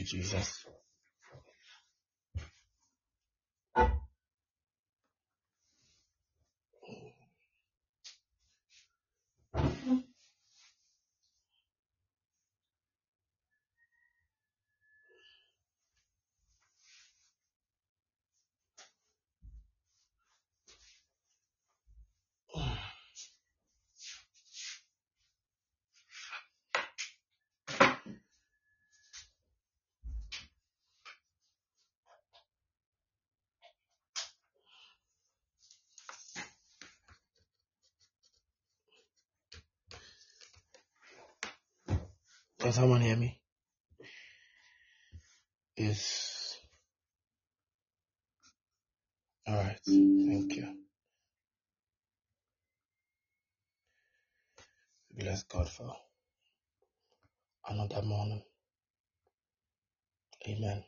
To Jesus. Can someone hear me? Yes. All right. Thank you. Bless God for another morning. Amen.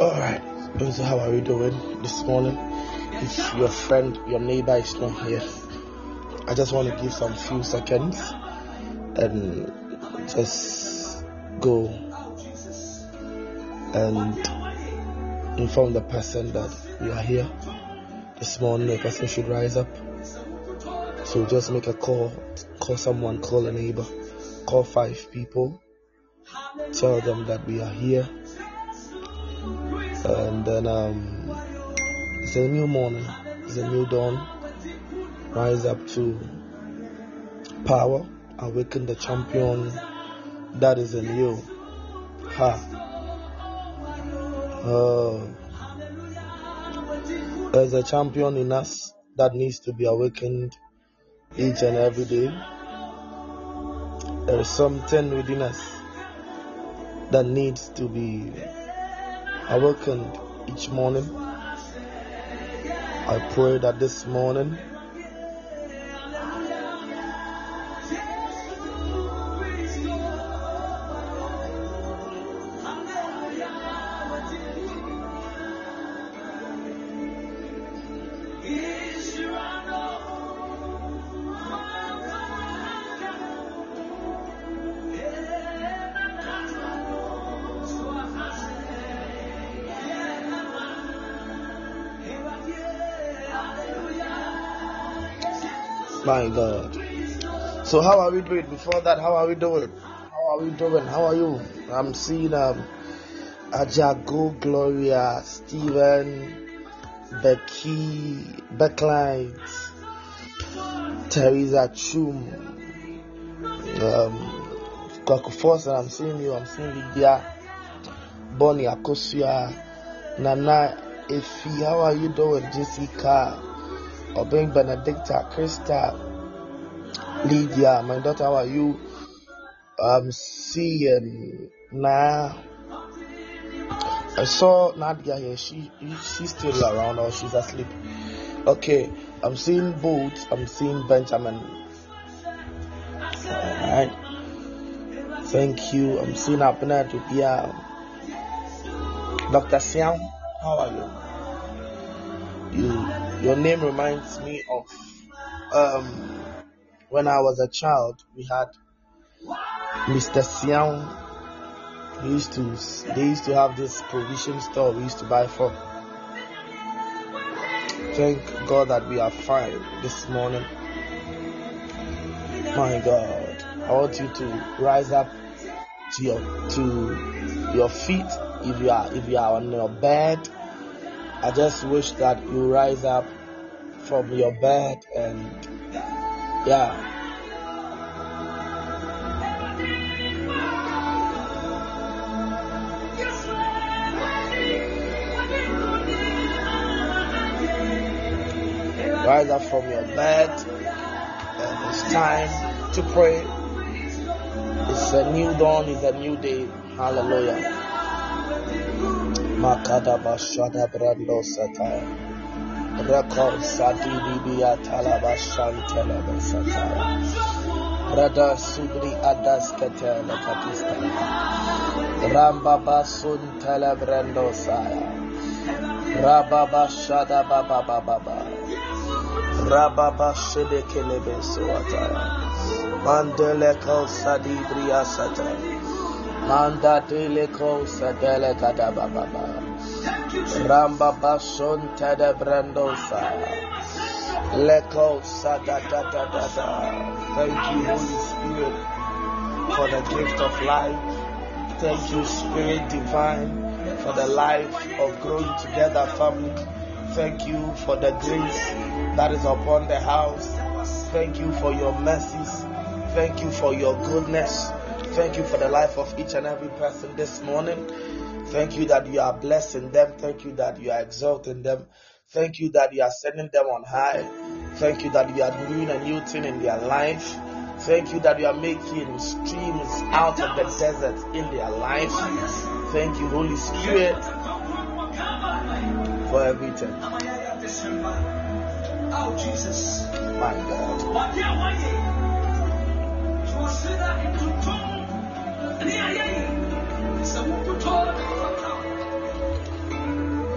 All right. So how are we doing this morning? If your friend, your neighbor is not here, I just want to give some few seconds and just go and inform the person that we are here this morning. The person should rise up. So just make a call, call someone, call a neighbor, call five people, tell them that we are here, and then um, it's a new morning, it's a new dawn. Rise up to power, awaken the champion that is in you. Ha. Uh, there's a champion in us that needs to be awakened each and every day. There is something within us that needs to be awakened each morning. I pray that this morning My God. So how are we doing? Before that, how are we doing? How are we doing? How are you? I'm seeing um Ajago, Gloria, Stephen, Becky, Backlight, Teresa Chum, um, Kwaku Force, and I'm seeing you. I'm seeing Lydia, Bonnie Akosia, Nana Efi. How are you doing? Jessica, Obeng Benedicta, Krista, Lydia, my daughter, how are you? Um, seeing now. I saw Nadia here. She she's still around or she's asleep. Okay, I'm seeing Boots. I'm seeing Benjamin. Alright. Thank you. I'm seeing Abner to be um, Dr. Siam. How are you? You your name reminds me of um when I was a child. We had Mr. Siam we used to they used to have this provision store we used to buy from. Thank God that we are fine this morning. My God, I want you to rise up to your to your feet. If you are if you are on your bed, I just wish that you rise up from your bed and yeah. rise up from your bed. And it's time to pray. It's a new dawn, it's a new day. Hallelujah. Makada bashada brando sataya. Rekor sadidi biya talabashan talabasataya. Rada Subri Adas Katela Katista. Rambaba Sun Telebrando Saya. Rababa Shada Baba Baba. Rababa Shede Kelebe Suataya. Mandele Ko Sadibri Asata. Manda Dele Ko Sadele Kadaba Baba. Ramba Bason Telebrando Saya. Leko Sada da da da da. Thank you, Holy Spirit, for the gift of life. Thank you, Spirit Divine, for the life of growing together family. Thank you for the grace that is upon the house. Thank you for your mercies. Thank you for your goodness. Thank you for the life of each and every person this morning. Thank you that you are blessing them. Thank you that you are exalting them. Thank you that you are sending them on high. Thank you that you are doing a new thing in their life. Thank you that you are making streams out of the desert in their life. Thank you, Holy Spirit, for everything. Oh, Jesus. My God.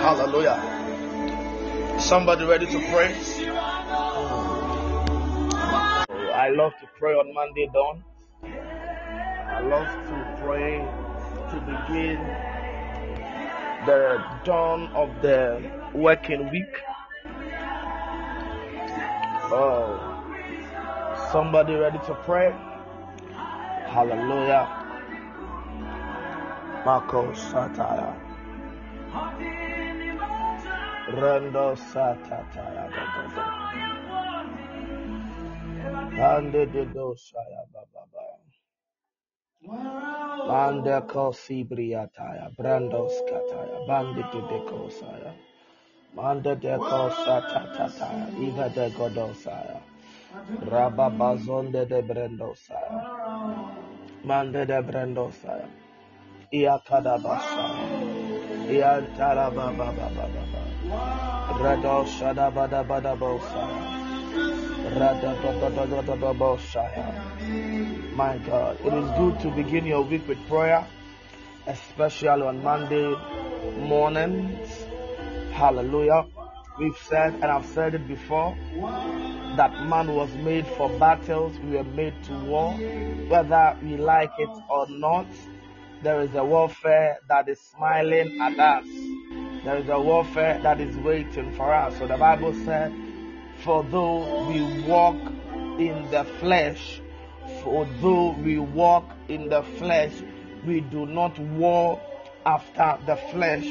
Hallelujah. Somebody ready to pray? I love to pray on Monday dawn. I love to pray to begin the dawn of the working week. Oh, somebody ready to pray? Hallelujah. Marco Sataya. Rendo Satataya. Ande de dosaya baba. Mande kosi briataya. Brandos kataya. Bande de dekosaya. Mande de kosa tatataya. Iva de godosaya. Rababazonde de brendosaya. Mande de brendosaya. Iakadabasaya. Iantara baba baba baba. Redo shada bada bada bosaya. Rada bada bada bada bosaya. My God, it is good to begin your week with prayer, especially on Monday mornings. Hallelujah. We've said, and I've said it before, that man was made for battles, we were made to war. Whether we like it or not, there is a warfare that is smiling at us. There is a warfare that is waiting for us. So the Bible said, For though we walk in the flesh, for though we walk in the flesh, we do not war after the flesh.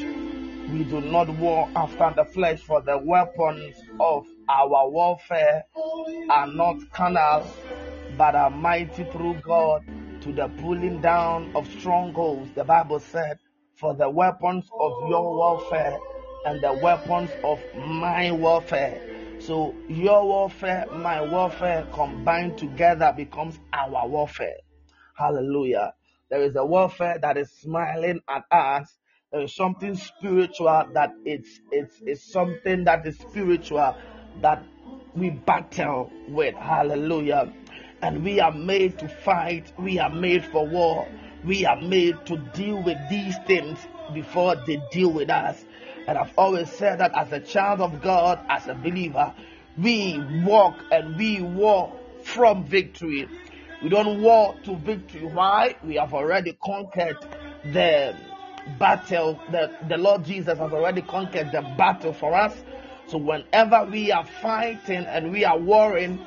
We do not war after the flesh, for the weapons of our warfare are not carnal, but are mighty through God to the pulling down of strongholds. The Bible said, For the weapons of your warfare and the weapons of my warfare. So your warfare, my warfare combined together becomes our warfare. Hallelujah. There is a warfare that is smiling at us. Is something spiritual that it's it's it's something that is spiritual that we battle with. Hallelujah. And we are made to fight. We are made for war. We are made to deal with these things before they deal with us. And I've always said that as a child of God, as a believer, we walk and we war from victory. We don't war to victory. Why? We have already conquered the battle, the, the Lord Jesus has already conquered the battle for us. So whenever we are fighting and we are warring,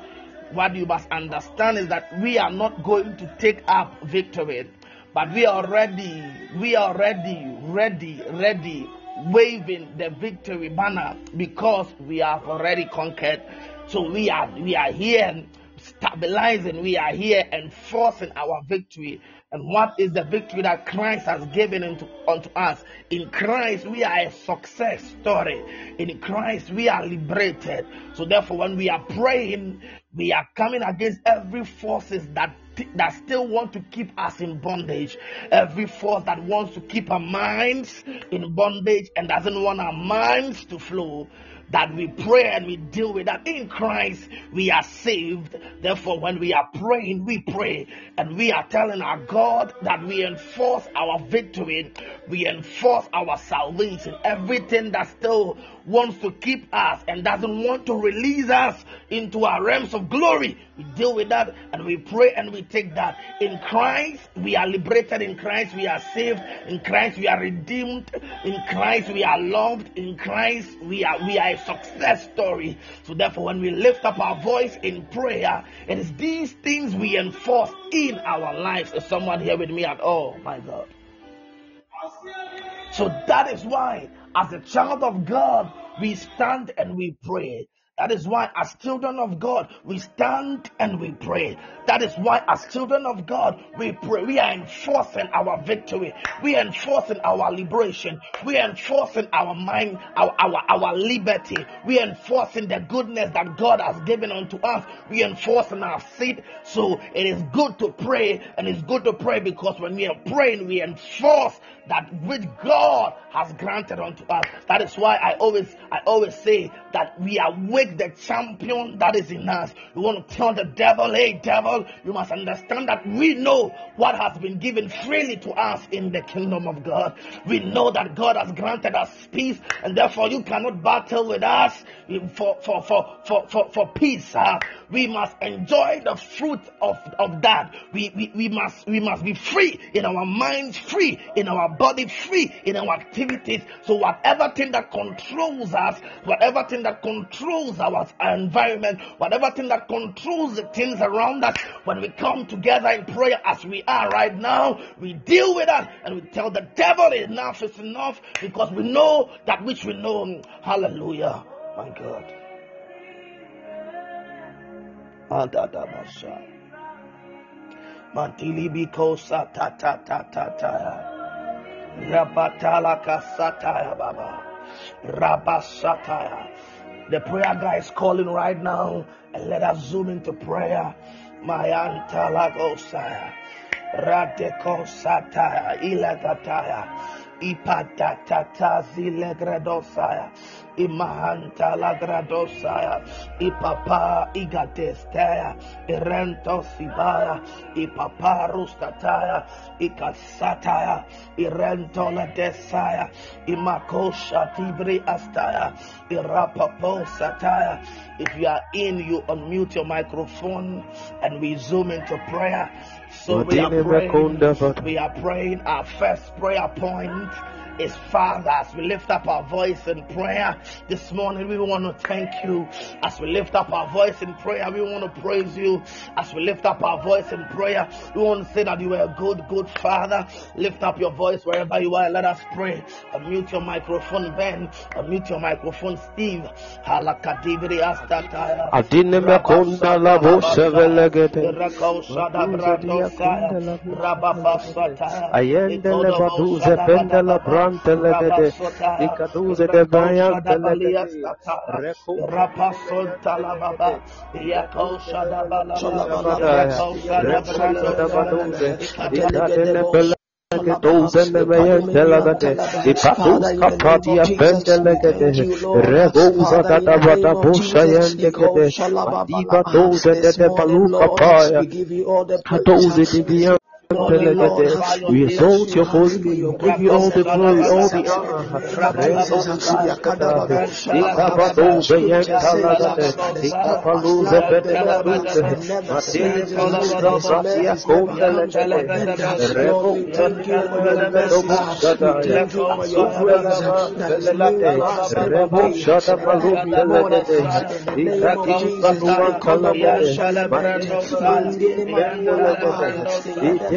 what you must understand is that we are not going to take up victory, but we are ready, we are ready, ready, ready, waving the victory banner because we have already conquered. So we are we are here stabilizing, we are here enforcing our victory. And what is the victory that Christ has given into, unto us? In Christ, we are a success story. In Christ, we are liberated. So therefore, when we are praying, we are coming against every forces that that still want to keep us in bondage. Every force that wants to keep our minds in bondage and doesn't want our minds to flow that we pray and we deal with that. In Christ, we are saved. Therefore, when we are praying, we pray and we are telling our God that we enforce our victory, we enforce our salvation. Everything that still wants to keep us and doesn't want to release us into our realms of glory, we deal with that and we pray and we take that. In Christ, we are liberated. In Christ, we are saved. In Christ, we are redeemed. In Christ, we are loved. In Christ, we are we are a success story. So therefore, when we lift up our voice in prayer, it is these things we enforce in our lives. Is someone here with me at all? My God. So that is why, as a child of God, we stand and we pray. That is why, as children of God, we stand and we pray. That is why, as children of God, we pray. We are enforcing our victory. We are enforcing our liberation. We are enforcing our mind, our, our, our liberty. We are enforcing the goodness that God has given unto us. We are enforcing our seed. So it is good to pray, and it's good to pray because when we are praying, we enforce that which God has granted unto us. That is why I always I always say that we are with the champion that is in us. We want to tell the devil, hey devil, you must understand that we know what has been given freely to us in the kingdom of God. We know that God has granted us peace, and therefore you cannot battle with us for for for for for, for peace. Uh, we must enjoy the fruit of, of that. We, we, we must we must be free in our minds, free in our body, free in our activities. So whatever thing that controls us, whatever thing that controls our environment, whatever thing that controls the things around us, when we come together in prayer as we are right now, we deal with that and we tell the devil enough is enough because we know that which we know. Hallelujah. My God. Adadabasha. Mantili biko sa ta ta ta ta ta. The prayer guy is calling right now, and let us zoom into prayer. Mayanta lagosaya. Radeko sataya. Ilagataya. Ipatatata zilegredosaya. Imahanta lagradosaya. Ipapa igatestaya. Irento sibaya. Ipapa rustataya. Ikasataya. Irento ladesaya. Imakosha tibri astaya. Irapapo sataya. If you are in, you unmute your microphone and we zoom into prayer. So we are praying. We are praying. Our first prayer point is Father. As we lift up our voice in prayer this morning, we want to thank you. As we lift up our voice in prayer, we want to praise you. As we lift up our voice in prayer, we want to say that you are a good, good Father. Lift up your voice wherever you are. Let us pray. Unmute your microphone, Ben. Unmute your microphone, Steve. Halakadibri astataya. Adine mekonda la boshe velegete. Ayende le baduze pende la brante legete. Ikaduze de bayante legete. Reko Rapasonta la baba. Yakosha da bala da baduze. Ikadene pele Dozen the mayan delegate, Ipatus Kapatia Pendelegate, Regoza Gata Vata Busha Yendegate, Diva Dozen the Paluka Paya, We give you all the praise. Doze Divia We exalt your holy name. We give you all the glory, all the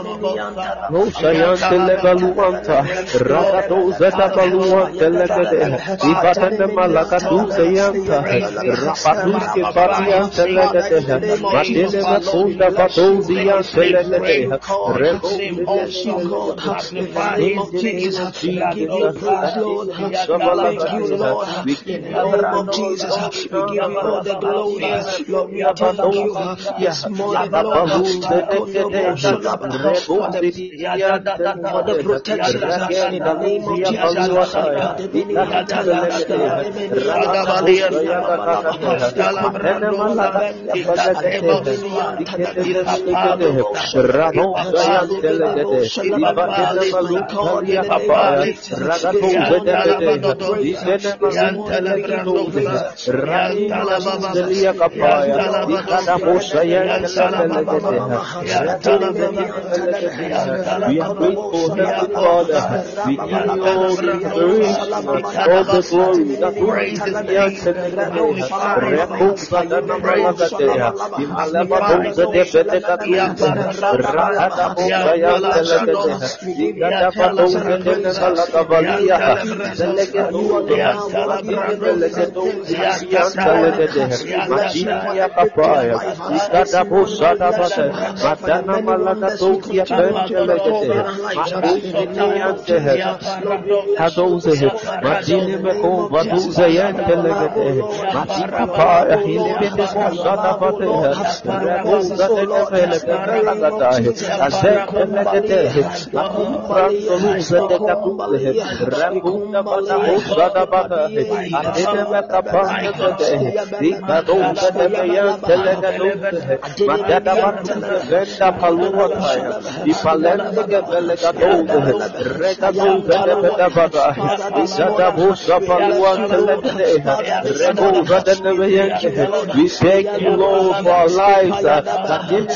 shaka paru telebele Atene melaka tu bedinia kuntalagate. Ratene maluski pantelege maluataya. Atene melapaya. Rebu zetene malu telegate. Alibo sayan telegate. Rebu telegate. No sayan telebaluanta. Rakato zeta baluan telegate. Ibatene malaka tu sayanta. Rapatus ke patian telegate. Matene makunda patozian telegate. Rebu In the name of Jesus, we give you praise, Lord. We thank you, Lord. In the Jesus, we give you all the glory. Lord, we thank you Lord. For the, for the protection in the name We are grateful, Heavenly Father. We give you all the inspiration, all the glory. That praise is the answer to the Rekum Sadana Malagatea. Imalema Bosa de Bedekatuza. Rakada Bosa Yantelagatea. Igada Badosa de Malagavalia. Zelegetua de Zelegetua Yantelagatea. Machinia Kapaya. Igada Bosa da Bata. Madana Lucia Pentelecte, Martinia Tehet, Hadouzehet, Martine Meko, Vaduzeyen Telegete, Martina Para, Hilibinde Sata Pateha, Rebuzatet Pelete Lagatahe, Azek Telegete, Nakum Pratoluzete Kapuhe, Rabunda Bata Uzada Bata, Adine Mekapane Tete, Rikadouzete Yan Telegate, Matata Martina Venda Paluatai, Taya, Ipalende Gavelegatove, Regatove de Bedabada, Isada Busa Paluan Teledeha, Rebova de Neveyente. We thank you, Lord, for our lives. Kadin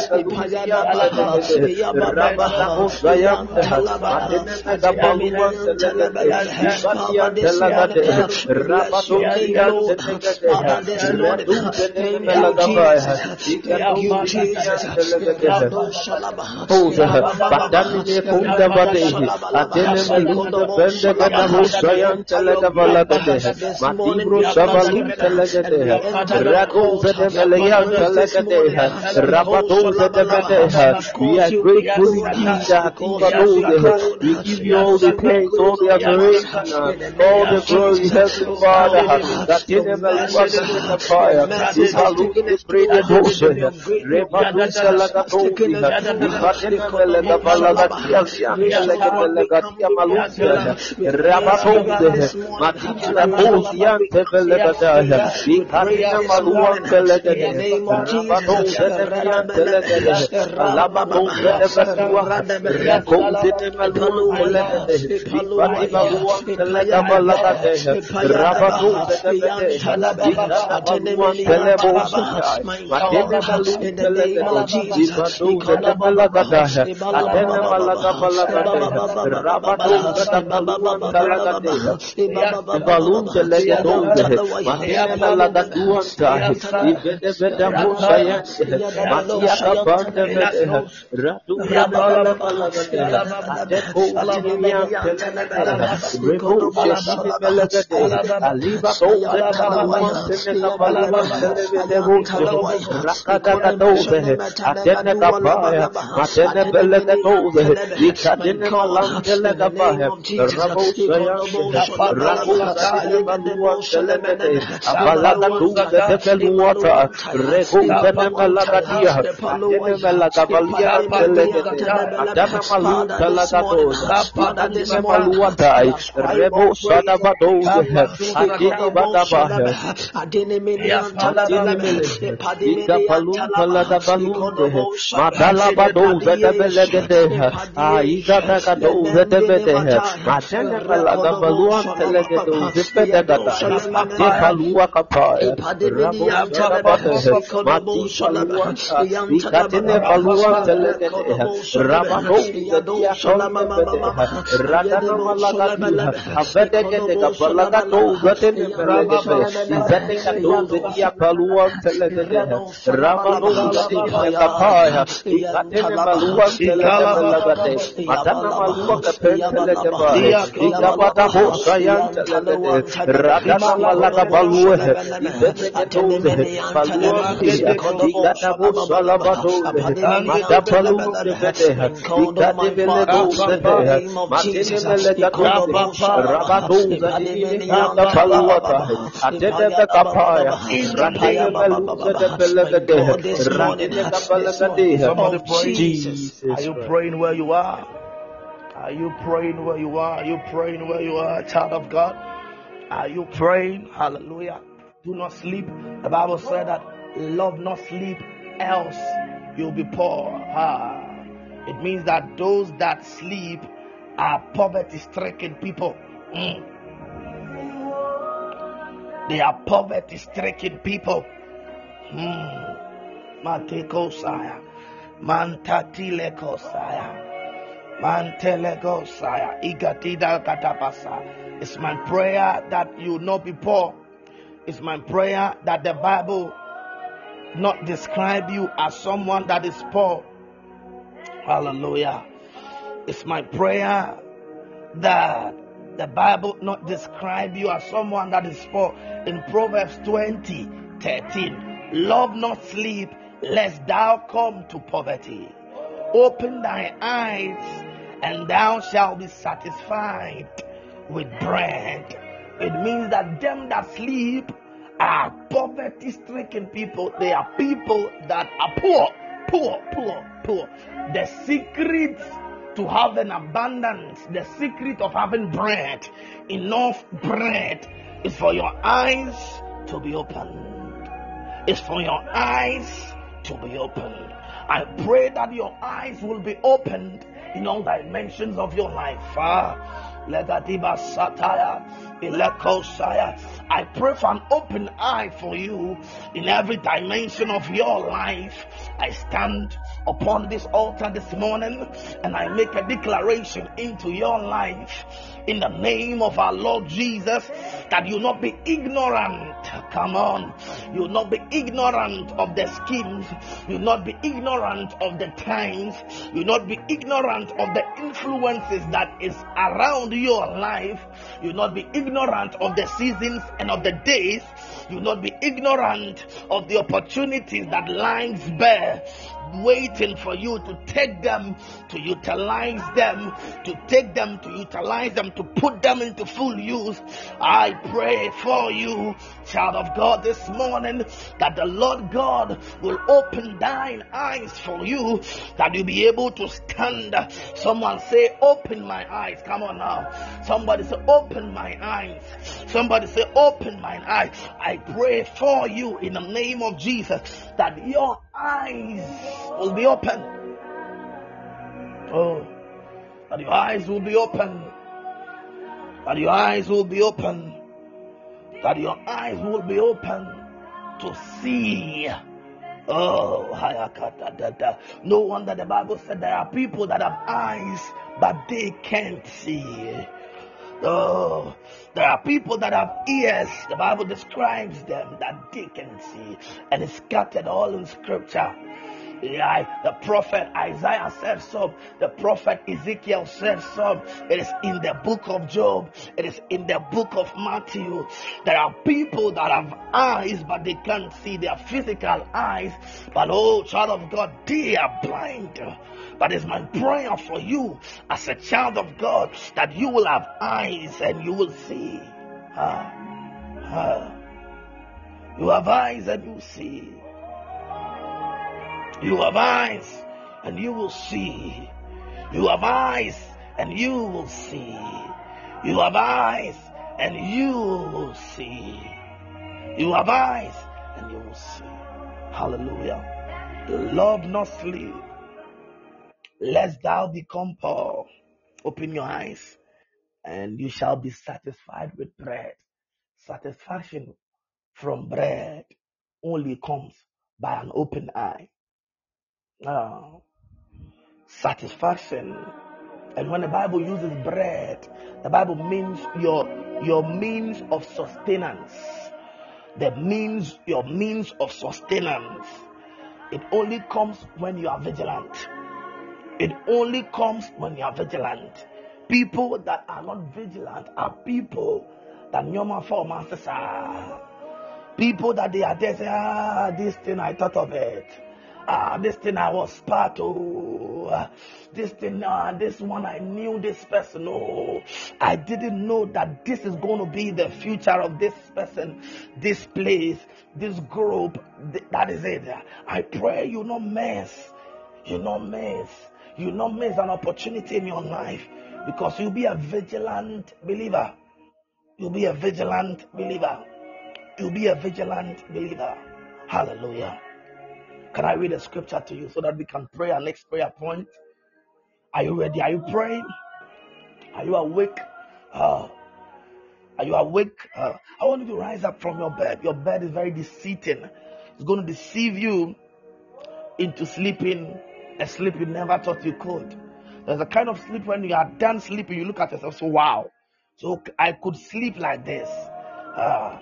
Kalusia Rabata Busa Yante, Adin the Paluan Telede, Ibatia Telagade, Rabato Yante Negade, Redu de Melagavaya, Oza, Badani Kunda Badehi, Atene Malunda Bende Gadamu Sayan Telega Valagade, Matibro Sabalun Telegade, Rako Zede Meleyan Telegade, Rabato Zede Bedeha. We are grateful indeed that Tivadode. We give you all the praise, all the adoration, all the glory, Heavenly Father, that in the Melissa in the fire, is Haluk the great Maluan Telegade, Ipatunde Kataha, Adena Balaka Balakateha, Rabatu Katabalun Dalakateha, Balun Telekadohe, Mahia Balakaduantahe, Ibede Beda Musaya, Mahia Kabanda Bedeha, Ratu Kabala Balakateha, Adeko Limiya Telekateha, Remo Sheshibi Belakateha, Aliba Dohe Kaluan Tenekabaluan Televedehu, Rakata Kadohe, Adena Kabaya, Matera Kapaya, Matene Adene Belegatoze, Ikadene Malandelegavahe, Rabo Sayante, Rabo Sadine Balua Selegate, Abalaga Duze Tefeluata, Rego Vene Melagadia, Adene Melagavalia Telegate, Adana Malu Telagatoze, Adene Maluatai, Rebo Sadavadoze, Adene Badabahe, Adene Melian Ika palum palada balum Legedeha, Aizataka do Zedebedeha, Atenegalaga Balua Telegedo Zipedagata, Akalua Kapaya, Rabu Tabadeha, Matu Shalaba, Ikatine Balua Telegedeha, Rababo Zedia Shalabadeha, Radanamalaga, Avedegedega Balaga do Zedebedeha, Izeteka do Zedia Balua Telegedeha, Rababo Zedia Kapaya, Ikatine Balua ikala balagade atana maluka pentele jaba ikabata hosayan telele radana malaga balue ibete tole balue ikata hosala batole mata balu ibete ikate bele dole matene bele katole rabatu ikata baluata atete kapaya radene bele dele bele dele radene kapala dele Jesus Are you praying where you are? Are you praying where you are? Are you praying where you are, child of God? Are you praying? Hallelujah. Do not sleep. The Bible said that love not sleep, else you'll be poor. Ah. It means that those that sleep are poverty stricken people. Mm. They are poverty stricken people. Hmm. Matekosaya. Mantatilekosaya. Mantelegosaya. Igatida katapasa. It's my prayer that you not be poor. It's my prayer that the Bible not describe you as someone that is poor. Hallelujah. It's my prayer that the Bible not describe you as someone that is poor. In Proverbs 20, 13, love not sleep, lest thou come to poverty. Open thy eyes, and thou shalt be satisfied with bread. It means that them that sleep are poverty stricken people. They are people that are poor, poor, poor, poor. The secret to have an abundance, the secret of having bread, enough bread, is for your eyes to be opened. It's for your eyes to be opened. I pray that your eyes will be opened in all dimensions of your life. Ah, Legadiba Sataya, Ilekosaya. I pray for an open eye for you in every dimension of your life. I stand upon this altar this morning and I make a declaration into your life in the name of our Lord Jesus that you not be ignorant. Come on, you not be ignorant of the schemes, you not be ignorant of the times, you not be ignorant of the influences that is around your life, you not be ignorant of the seasons and of the days, you not be ignorant of the opportunities that lies bare waiting for you to take them, to utilize them, to take them, to utilize them, to put them into full use. I pray for you, child of God, this morning that the Lord God will open thine eyes for you, that you'll be able to stand. Someone say, Open my eyes. Come on now. Somebody say, Open my eyes. Somebody say, Open my eyes. I pray for you in the name of Jesus that your eyes will be open. Oh, that your eyes will be open. That your eyes will be open. That your eyes will be open to see. Oh, no wonder the Bible said there are people that have eyes, but they can't see. Oh, there are people that have ears. The Bible describes them that they can see, and it's scattered all in Scripture. The prophet Isaiah said so. The prophet Ezekiel said so. It is in the book of Job. It is in the book of Matthew. There are people that have eyes, but they can't see their physical eyes. But oh, child of God, they are blind. But it's my prayer for you as a child of God that you will have eyes and you will see. You have eyes and you see. You have eyes and you will see. You have eyes and you will see. You have eyes and you will see. You have eyes and you will see. Hallelujah. Love not sleep, lest thou become poor. Open your eyes and you shall be satisfied with bread. Satisfaction from bread only comes by an open eye. Oh, satisfaction. And when the Bible uses bread, the Bible means your your means of sustenance. The means your means of sustenance. It only comes when you are vigilant. It only comes when you are vigilant. People that are not vigilant are people that nyoma for masters are. People that they are there say, ah, this thing I thought of it. Ah, this thing I was part of. This thing, ah, this one I knew this person. Oh, I didn't know that this is going to be the future of this person, this place, this group. That is it. I pray you not miss. You not miss. You not miss an opportunity in your life because you'll be a vigilant believer. You'll be a vigilant believer. You'll be a vigilant believer. Hallelujah. Can I read a scripture to you so that we can pray our next prayer point? Are you ready? Are you praying? Are you awake? Uh, are you awake? Uh, I want you to rise up from your bed. Your bed is very deceiving. It's going to deceive you into sleeping a sleep you never thought you could. There's a kind of sleep when you are done sleeping, you look at yourself, so wow. So I could sleep like this. Uh,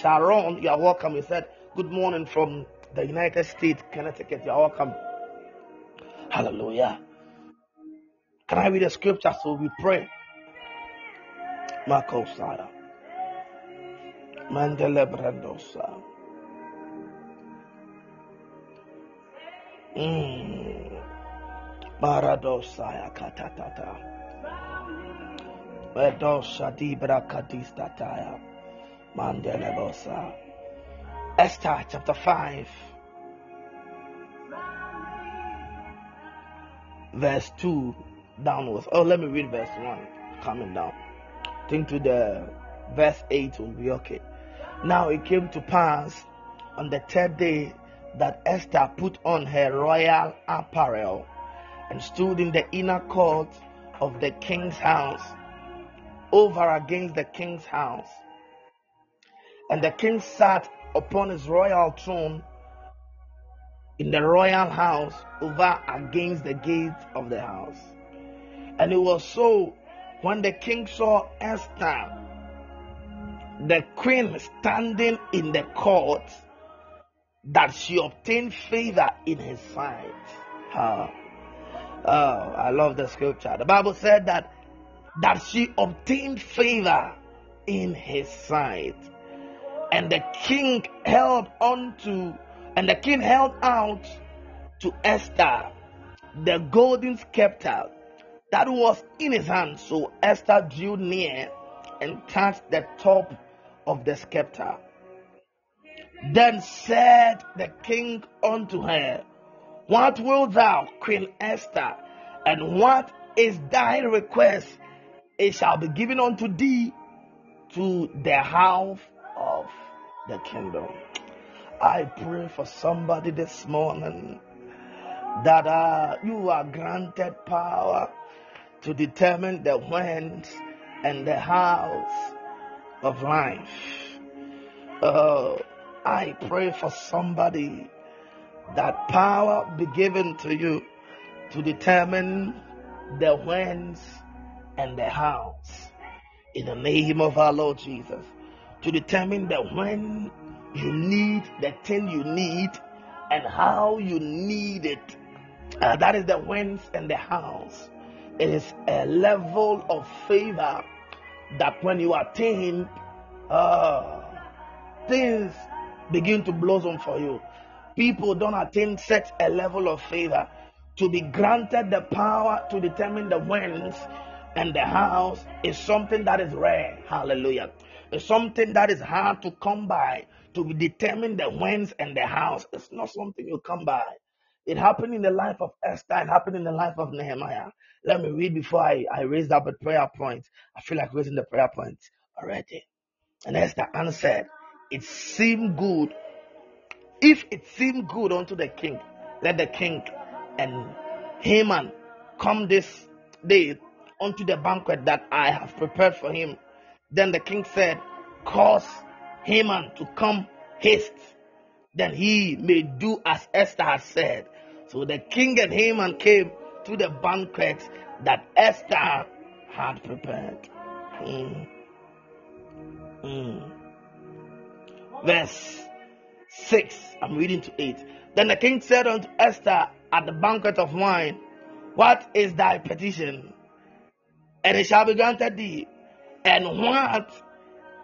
Sharon, you are welcome. He said, Good morning from the United States, Connecticut. You are welcome. Hallelujah. Can I read the scripture so we pray? Marco Saya. Mandela Brandosa. Mm. Maradosaya katatata. Medosa dibra kadistataya. Mandela bosa. Esther chapter 5. Verse 2 downwards. Oh, let me read verse 1 coming down. Think to the verse 8 will be okay. Now it came to pass on the third day that Esther put on her royal apparel and stood in the inner court of the king's house, over against the king's house. And the king sat upon his royal throne in the royal house, over against the gate of the house. And it was so when the king saw Esther, the queen standing in the court, that she obtained favor in his sight. Oh, oh, I love the scripture. The Bible said that that she obtained favor in his sight. And the king held on to and the king held out to Esther the golden scepter that was in his hand. So Esther drew near and touched the top of the scepter. Then said the king unto her, What wilt thou, Queen Esther? And what is thy request? It shall be given unto thee to the of the kingdom. I pray for somebody this morning that uh, you are granted power to determine the whence and the hows of life. Uh, I pray for somebody that power be given to you to determine the whence and the hows in the name of our Lord Jesus. To determine that when you need the thing you need and how you need it. Uh, that is the winds and the house. It is a level of favor that when you attain, uh, things begin to blossom for you. People don't attain such a level of favor to be granted the power to determine the winds and the house is something that is rare. Hallelujah. It's something that is hard to come by to determine the winds and the house. It's not something you come by. It happened in the life of Esther. It happened in the life of Nehemiah. Let me read before I, I raised up a prayer point. I feel like raising the prayer point already. And Esther answered, It seemed good. If it seemed good unto the king, let the king and Haman come this day unto the banquet that I have prepared for him. Then the king said, Cause Haman to come haste, then he may do as Esther had said. So the king and Haman came to the banquet that Esther had prepared. Mm. Mm. Verse 6, I'm reading to 8. Then the king said unto Esther at the banquet of wine, What is thy petition? And it shall be granted thee. And what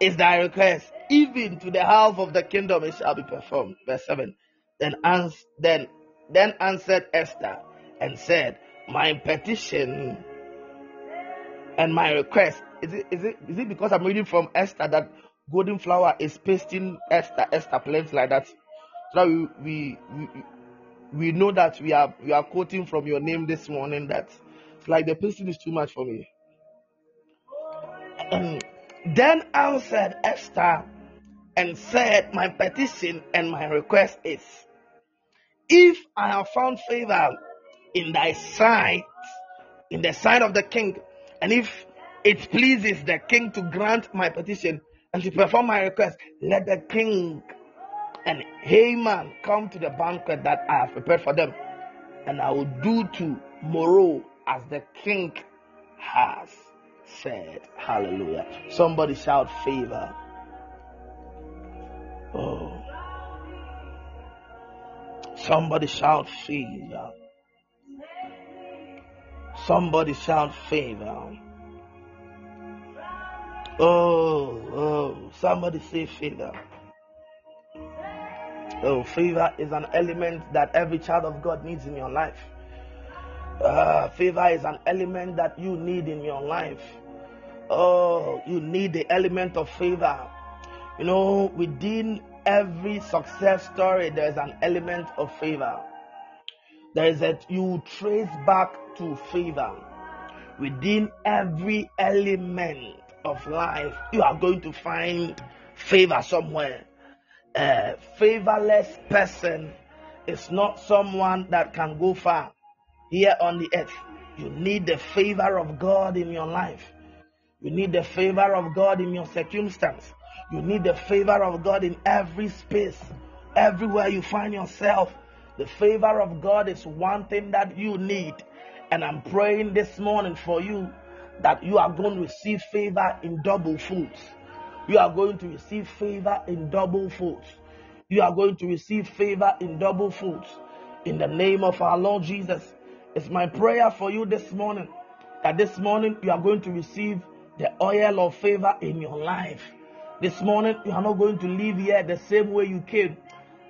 is thy request? Even to the half of the kingdom it shall be performed. Verse 7. Then, ans- then, then answered Esther and said, My petition and my request. Is it, is it, is it because I'm reading from Esther that golden flower is pasting Esther, Esther planes like that? So that we, we, we, we know that we are, we are quoting from your name this morning that it's like the pasting is too much for me. And then answered Esther and said, My petition and my request is if I have found favor in thy sight, in the sight of the king, and if it pleases the king to grant my petition and to perform my request, let the king and Haman come to the banquet that I have prepared for them, and I will do to morrow as the king has said. Hallelujah. Somebody shout favor. Oh. Somebody shout favor. Somebody shout favor. Oh, oh, somebody say favor. Oh, favor is an element that every child of God needs in your life. Uh, favor is an element that you need in your life. Oh, you need the element of favor. You know, within every success story, there is an element of favor. There is that you trace back to favor. Within every element of life, you are going to find favor somewhere. A favorless person is not someone that can go far here on the earth. You need the favor of God in your life. You need the favor of God in your circumstance. You need the favor of God in every space, everywhere you find yourself. The favor of God is one thing that you need. And I'm praying this morning for you that you are going to receive favor in double folds. You are going to receive favor in double folds. You are going to receive favor in double folds. In the name of our Lord Jesus, it's my prayer for you this morning that this morning you are going to receive the oil of favor in your life. This morning, you are not going to live here the same way you came.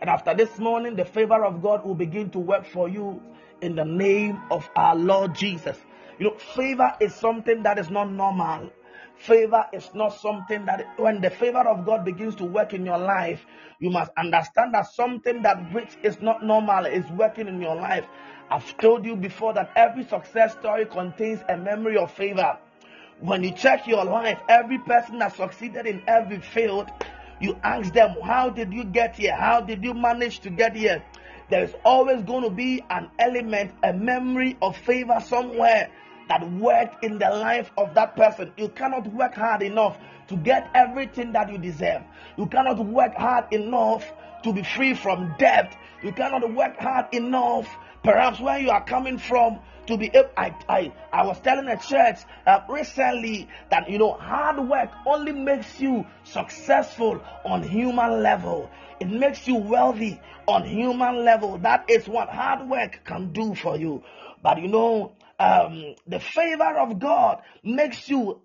And after this morning, the favor of God will begin to work for you in the name of our Lord Jesus. You know, favor is something that is not normal. Favor is not something that, when the favor of God begins to work in your life, you must understand that something that which is not normal is working in your life. I've told you before that every success story contains a memory of favor. When you check your life, every person that succeeded in every field, you ask them, How did you get here? How did you manage to get here? There is always going to be an element, a memory of favor somewhere that worked in the life of that person. You cannot work hard enough to get everything that you deserve. You cannot work hard enough to be free from debt. You cannot work hard enough, perhaps where you are coming from, to be able. I, I, I was telling a church uh, recently that you know hard work only makes you successful on human level. It makes you wealthy on human level. That is what hard work can do for you. But you know, um, the favor of God makes you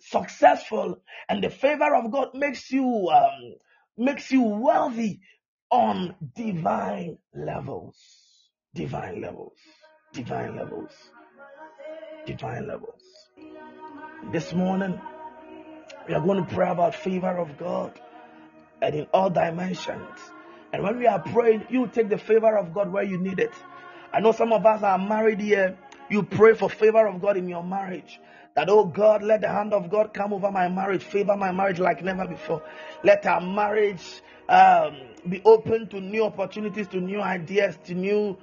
successful, and the favor of God makes you um, makes you wealthy on divine levels. Divine levels. Divine levels. Divine levels. This morning, we are going to pray about favor of God and in all dimensions. And when we are praying, you take the favor of God where you need it. I know some of us are married here. You pray for favor of God in your marriage. That, oh God, let the hand of God come over my marriage, favor my marriage like never before. Let our marriage um, be open to new opportunities, to new ideas, to new.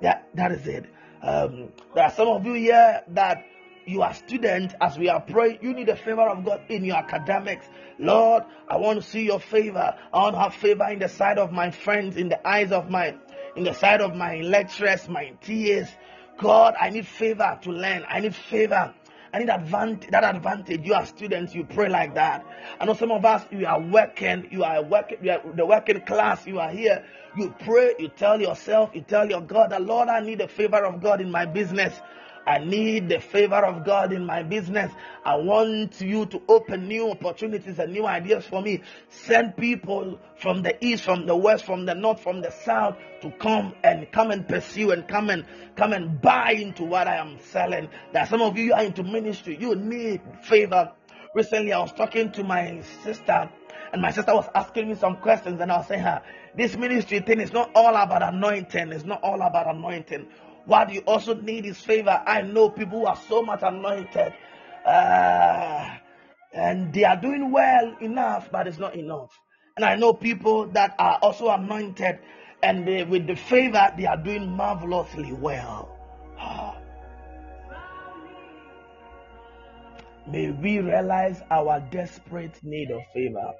That, that is it. Um, there are some of you here that you are student as we are praying you need the favor of god in your academics. Lord i want to see your favor. I want to have favor in the sight of my friends in the eyes of my in the sight of my lecturers my tas god i need favor to learn. I need favor I need advantage, that advantage. You are students, you pray like that. I know some of us, you are working, you are working, you are the working class, you are here. You pray, you tell yourself, you tell your God that, Lord, I need the favor of God in my business. I need the favor of God in my business. I want you to open new opportunities and new ideas for me. Send people from the east, from the west, from the north, from the south to come and come and pursue and come and come and buy into what I am selling. That some of you are into ministry. You need favor. Recently, I was talking to my sister, and my sister was asking me some questions, and I was saying her, this ministry thing is not all about anointing. It's not all about anointing. What you also need is favor. I know people who are so much anointed. Uh, and they are doing well enough, but it's not enough. And I know people that are also anointed, and they, with the favor, they are doing marvelously well. May we realize our desperate need of favor.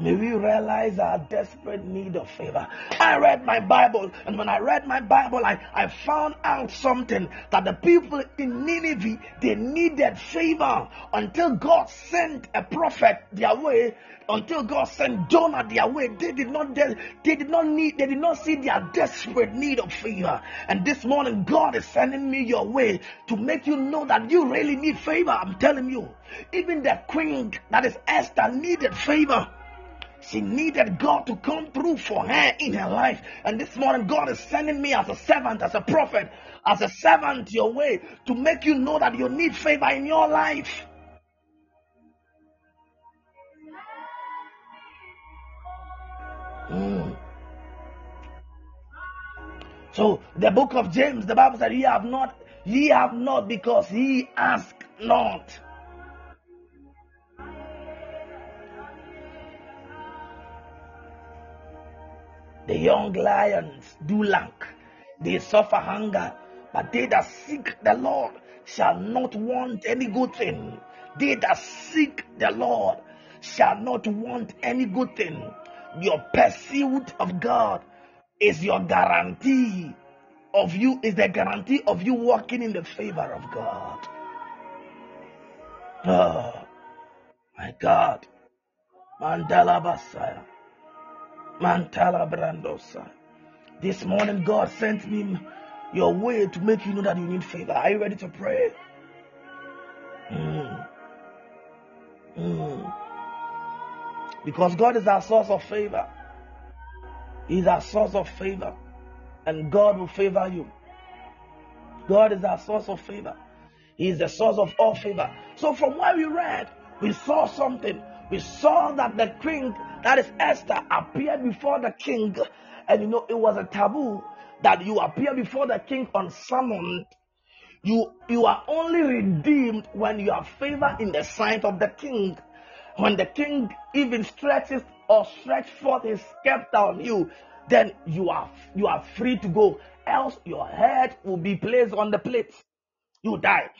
May we realize our desperate need of favor. I read my Bible, and when I read my Bible, I, I found out something that the people in Nineveh they needed favor until God sent a prophet their way. Until God sent Jonah their way, they did not they did not need they did not see their desperate need of favor. And this morning, God is sending me your way to make you know that you really need favor. I'm telling you, even the queen that is Esther needed favor. She needed God to come through for her in her life. And this morning, God is sending me as a servant, as a prophet, as a servant your way to make you know that you need favor in your life. Mm. So the book of James, the Bible said, Ye have not, ye have not because ye ask not. The young lions do lack, they suffer hunger, but they that seek the Lord shall not want any good thing. They that seek the Lord shall not want any good thing. Your pursuit of God is your guarantee of you, is the guarantee of you walking in the favor of God. Oh, my God. Mandala Basaya. Mantala Brandosa. This morning, God sent me your way to make you know that you need favor. Are you ready to pray? Mm. Mm. Because God is our source of favor. He's our source of favor. And God will favor you. God is our source of favor. He is the source of all favor. So, from what we read, we saw something. We saw that the king that is Esther, appeared before the king. And you know, it was a taboo that you appear before the king unsummoned. You, you are only redeemed when you have favor in the sight of the king. When the king even stretches or stretch forth his scepter on you, then you are you are free to go. Else your head will be placed on the plate. You die.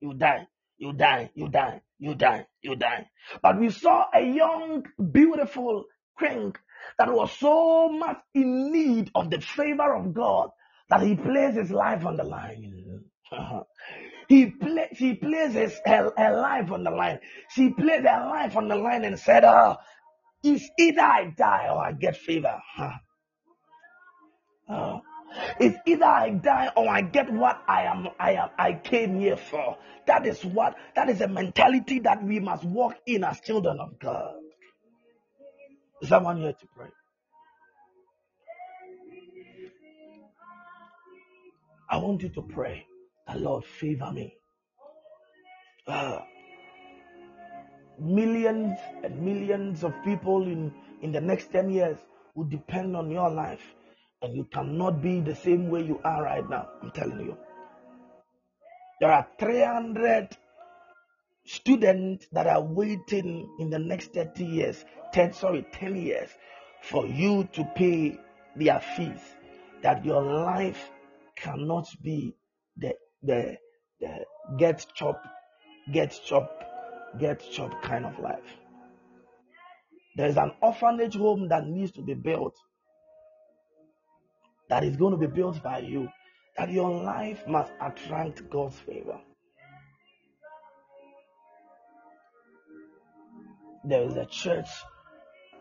You die. You die. You die you die, you die. But we saw a young, beautiful king that was so much in need of the favor of God that he placed his life on the line. He play, she places her, her life on the line. She placed her life on the line and said, ah, "Oh, it's either I die or I get favor." Oh. It's either I die or I get what I am I am I came here for. That is what that is a mentality that we must walk in as children of God. Is someone here to pray? I want you to pray. The Lord favor me. Uh, millions and millions of people in, in the next 10 years will depend on your life. And you cannot be the same way you are right now. I'm telling you. There are 300 students that are waiting in the next 30 years, 10, sorry, 10 years for you to pay their fees. That your life cannot be the, the, the get chop, get chop, get chop kind of life. There's an orphanage home that needs to be built that is going to be built by you, that your life must attract God's favor. There is a church,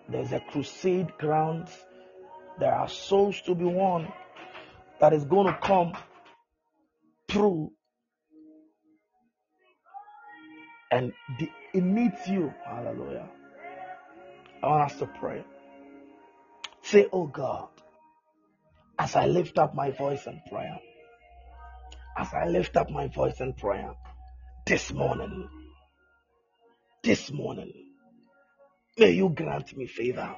there's a crusade grounds, there are souls to be won that is going to come through and it needs you. Hallelujah. I want us to pray. Say, Oh God, as I lift up my voice in prayer, as I lift up my voice in prayer this morning, this morning, may you grant me favor.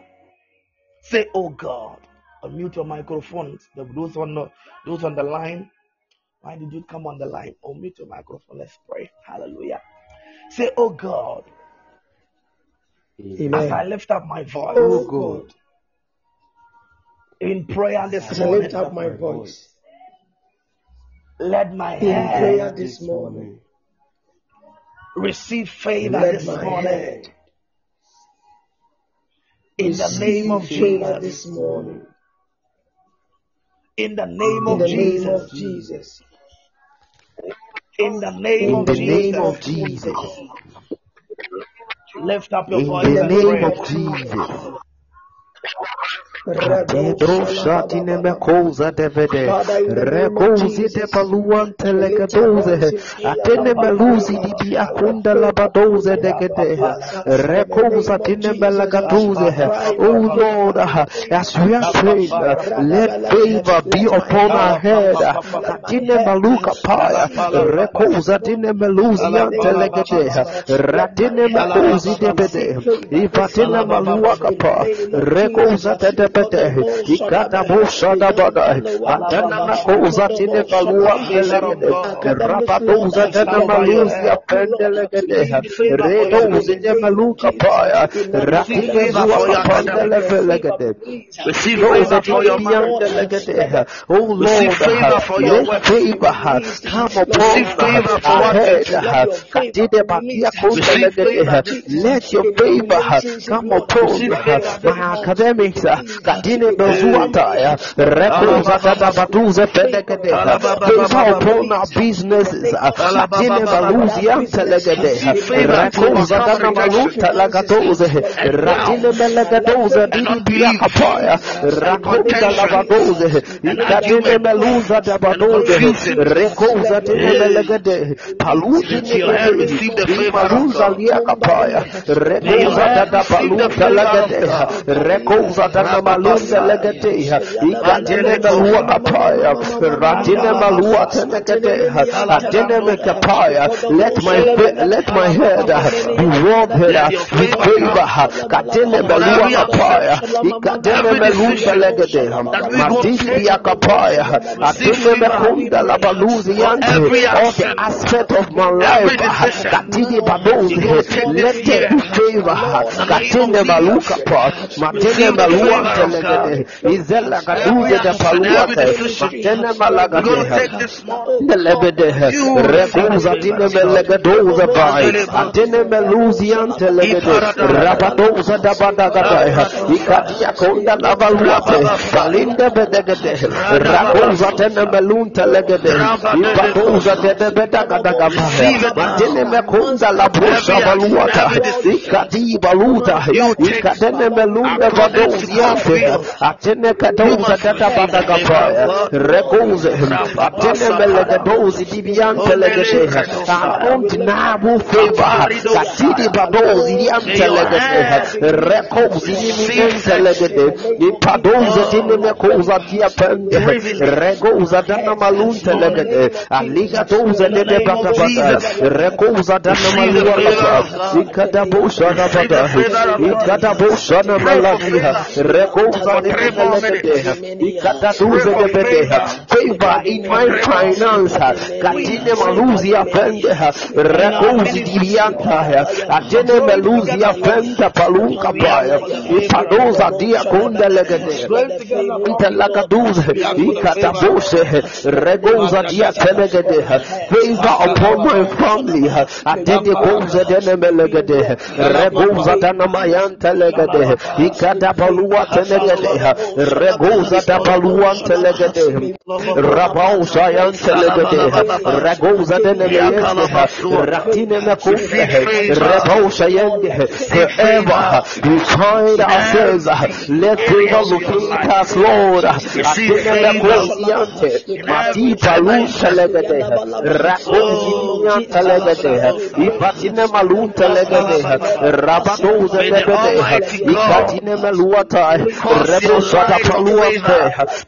Say, Oh God, unmute your microphones. Those on the, those on the line, why did you come on the line? Unmute your microphone. Let's pray. Hallelujah. Say, Oh God, Amen. as I lift up my voice, oh, oh God, in prayer this as morning. I lift up my voice. Let my in prayer this morning receive favor Let this morning. In the name of Jesus. This morning. In the name, of, the Jesus. name of Jesus. In the name, of, Jesus. name of Jesus. Lift up your in voice. In the name of Jesus. Pedro shatine me koza devede rekozi de paluan telegadoze atene meluzi di di akunda labadoze degede rekoza tine melagadoze oh Lord as we are praying let favor be upon our head atine maluka paya rekoza tine meluzi antelegede ratine mekozi devede ivatine malua kapa rekoza tede pete ikata busha da bada atana makoza tine balua melegede rapadoza tena maluzi apendelegede redozi de maluka paya ratine zua kapandele velegede Receive favor for your. Oh Lord, Receive favor for your favor come upon Receive favor for what head. Katide batia kondelegede. Let your favor come upon my academics. Katine bezuata. Rekoza dada baduze pedegede. Favor upon our businesses. Katine baluzi antelegede. Rekoza dada maluta lagadoze. Ratine melegadoze. Didi biya kapaya. Lavadoze. Ikadine meluza dabadoze. Rekoza tine melegede. Paluzi negede. Paluza liya kapaya. Rekoza dada paluza legede. Rekoza dada maluza legede. Ikadine melua kapaya. Ratine melua tenegede. Atine me kapaya. Let my let my head uh, be warmed uh, with favor. Katine uh, melua kapaya. Ikadine melunta legede. Matisi yakapaya. Atine mekunda labaluzi yante. All the aspect of my life. Katine badozi. Let there be favor. Katine maluka pa. Matene malua telegede. Izela kaduze de paluate. Matene malagade. Lebede. Rekuza dine melegedoza bai. Atene meluzi antelegede. Rabadoza da badagada. Ikatia konda lavaluate. Palinde bedegede. Rakuza tene melunta legede. Ibadoza de bedagada Matene mekonda la brosha baluata. Ikati baluta. Ikatene melunde badozi ante. Atene kadoza dada badagapaya. Rekuze. Atene melegedozi dibiante legede. An undeniable favor. Katidi badozi diante legede. Rekozi dibiante legede. Ipadoza dine mekoza tia pende. Regoza dana malunte legede. Aliga doza dene bata bata. Rekoza dana malua bata. Ikada bosha na bata. Ikada bosha na maladia. Rekoza dene legede. Ikada doza de bede. Favor in my finance. Katine maluzi apende. Rekozi dibianta. Atene meluzi apende palunka paya. Ipadoza dia kunde legede. Intelagaduze. Ikatabose. Regoza dia telegede. Favor upon my family. Atende goza dene melegede. Regoza dana mayan telegede. Ikada palua telegede. Regoza da palua telegede. Rabausa yan telegede. Regoza dene meyende. Ratine mekunde. Rebausa yende. Forever we find ourselves. Let favor locate us, Lord. Atene mekosiante. Matita lunta legede. Rakozi nyanta legede. Ipatine malunta legede. Rabadoza legede. Ikatine meluata. Rebo sata paluante.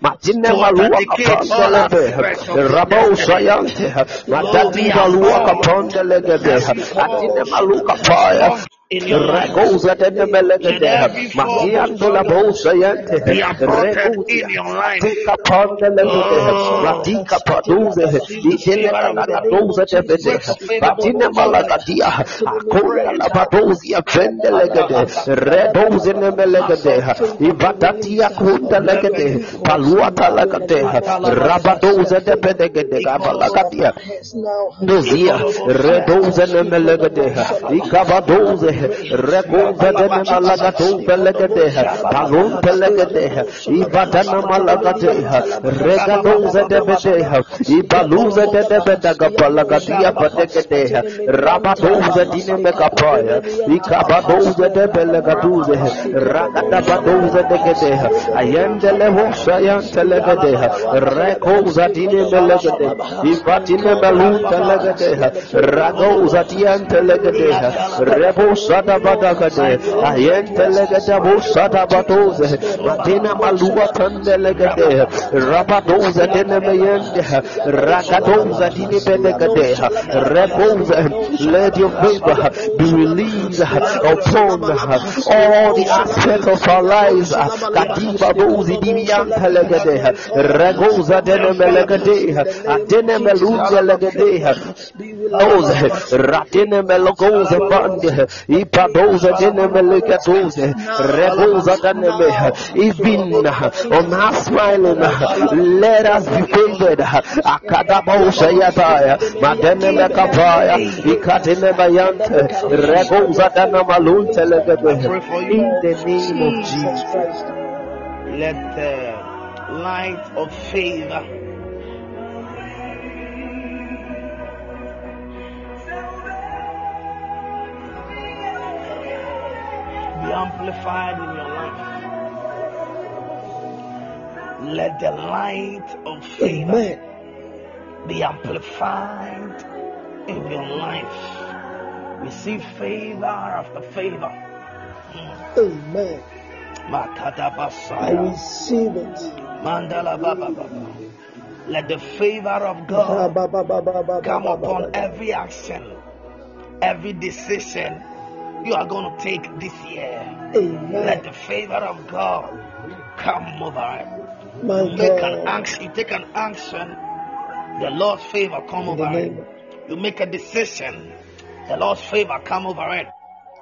Matine malua kapande lebe. Rabo sayante. Matati malua kapande legede. Atine maluka paya. Regoza de melegede. Magiando la bolsa yente. Be uprooted in your life. Tika pande legede. Ratika paduze. Itele malagadoza de bede. Batine malagadia. Akola la badozi ya fende legede. Redoze ne melegede. Ibatatia kunda legede. Paluata legede. Rabadoze de bedegede. Gabalagadia. Dozia. Redoze ne melegede. Ikabadoze. Regoza de ne malagadoze legede. Palunte legede. Ibadana malagade. Regadoze de bede. Ibaluze de de bedaga palagadia badegede. Rabadoze dine megapaya. Ikabadoze de belegaduze. Ragada badoze de gede. Ayende levo sayante legede. Rekoza dine melegede. Ibatine melunte legede. Ragoza diante legede. Rebo sada badagade. Ayente legede sada malua dine Let your favor be released upon all the aspects of our lives. Kadiba bozi divianta legede. Regoza dene melegede. Adene melunza legede. Oze. Ratene melogoze bande. Ipadoze dene melegadoze. Regoza dene me. Even on our smiling, let us be favored. Akadabo shayataya. Madene mekapaya. Ikatene bayante. Regoza dene malunte legede. In the name of Jesus Let the light of favor be amplified in your life. Let the light of favor Amen. be amplified in your life. Receive favor after favor. Amen. I receive it. Mandala Baba Baba. Let the favor of God come upon every action, every decision you are going to take this year. Let the favor of God come over it. My You make an God. action, you take an action, the Lord's favor come over it. You make a decision, the Lord's favor come over it.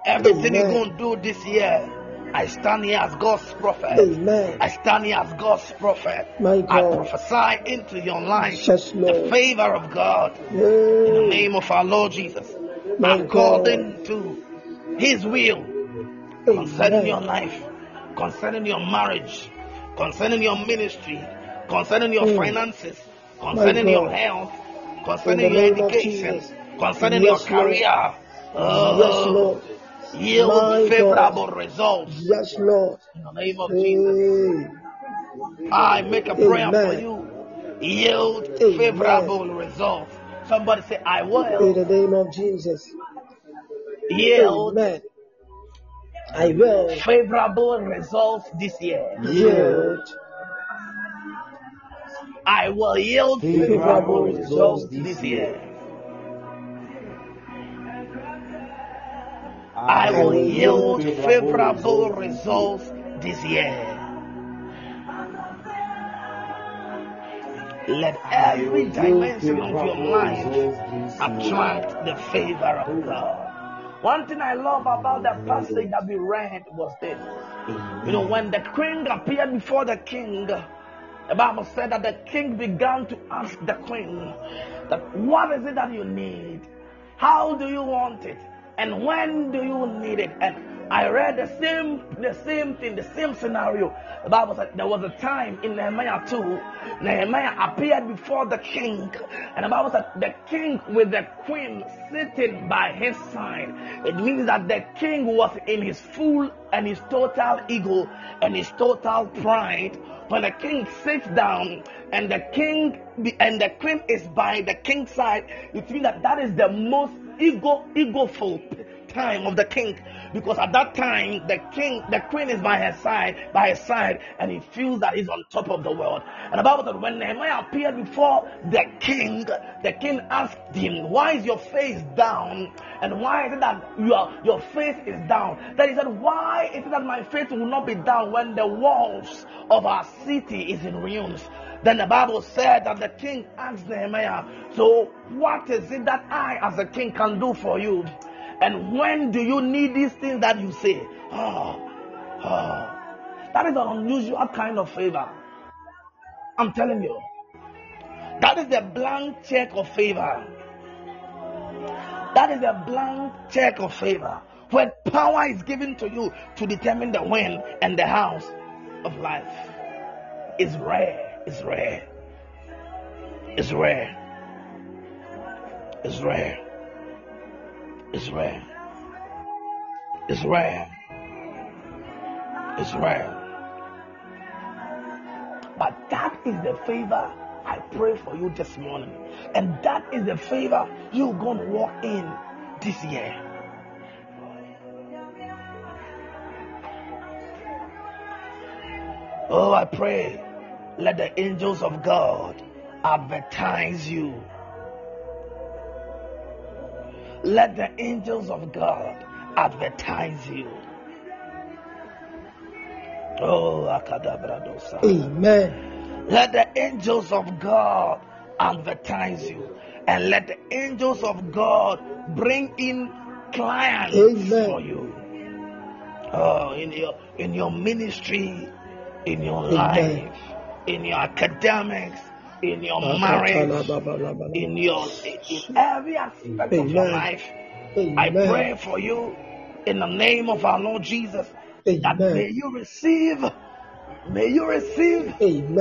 Everything you're going to do this year, I stand here as God's prophet. Amen. I stand here as God's prophet. My I God. prophesy into your life the favor of God in the name of our Lord Jesus. My According to His will concerning your life, concerning your marriage, concerning your ministry, concerning your Mm. finances, concerning your health, concerning your education, concerning your career. Yes, Lord. yield favorable results Yes, Lord. in the name of Jesus. I make a prayer for you. Yield favorable results. Somebody say, I will. In the name of Jesus. Yield Amen. I will favorable results this year. yield I will yield favorable results this year. I will yield favorable results this year. Let every dimension of your life attract the favor of God. One thing I love about the passage that we read was this. You know, when the queen appeared before the king, the Bible said that the king began to ask the queen that what is it that you need? How do you want it? And when do you need it? And I read the same the same thing, the same scenario. The Bible said there was a time in Nehemiah 2, Nehemiah appeared before the king, and the Bible said the king with the queen sitting by his side. It means that the king was in his full and his total ego and his total pride. When the king sits down and the king and the queen is by the king's side, it means that that is the most ego egoful time of the king because at that time the king the queen is by her side by his side and he feels that he's on top of the world. And the bible said when nehemiah appeared before the king the king asked him why is your face down? And why is it that your your face is down? Then he said why is it that my face will not be down when the walls of our city is in ruins? Then the Bible said that the king asked Nehemiah, So, what is it that I, as a king, can do for you? And when do you need these things that you say? Oh, oh. That is an unusual kind of favor. I'm telling you. That is a blank check of favor. That is a blank check of favor. When power is given to you to determine the when and the house of life. It's rare. It's rare. It's rare. It's rare. It's rare. It's rare. It's rare. But that is the favor I pray for you this morning. And that is the favor you're going to walk in this year. Oh, I pray, let the angels of God advertise you. Let the angels of God advertise you. Oh, Akadabradosa. Amen. Let the angels of God advertise you. And let the angels of God bring in clients Amen. for you. Oh, in your in your ministry, in your Amen. life, in your academics, in your marriage, in your in every aspect of your life. I pray for you in the name of our Lord Jesus that may you receive, may you receive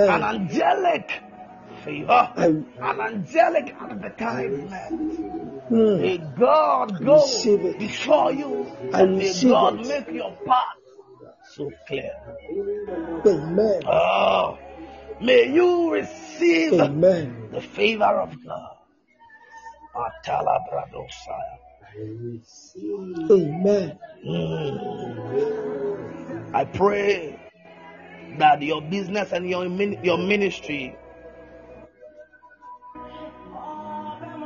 an angelic favor, an angelic advertisement. mm, May God go before you, and may God make your path so clear. Amen. Oh, may you receive Amen. the favor of God. Amen. Mm. I pray that your business and your your ministry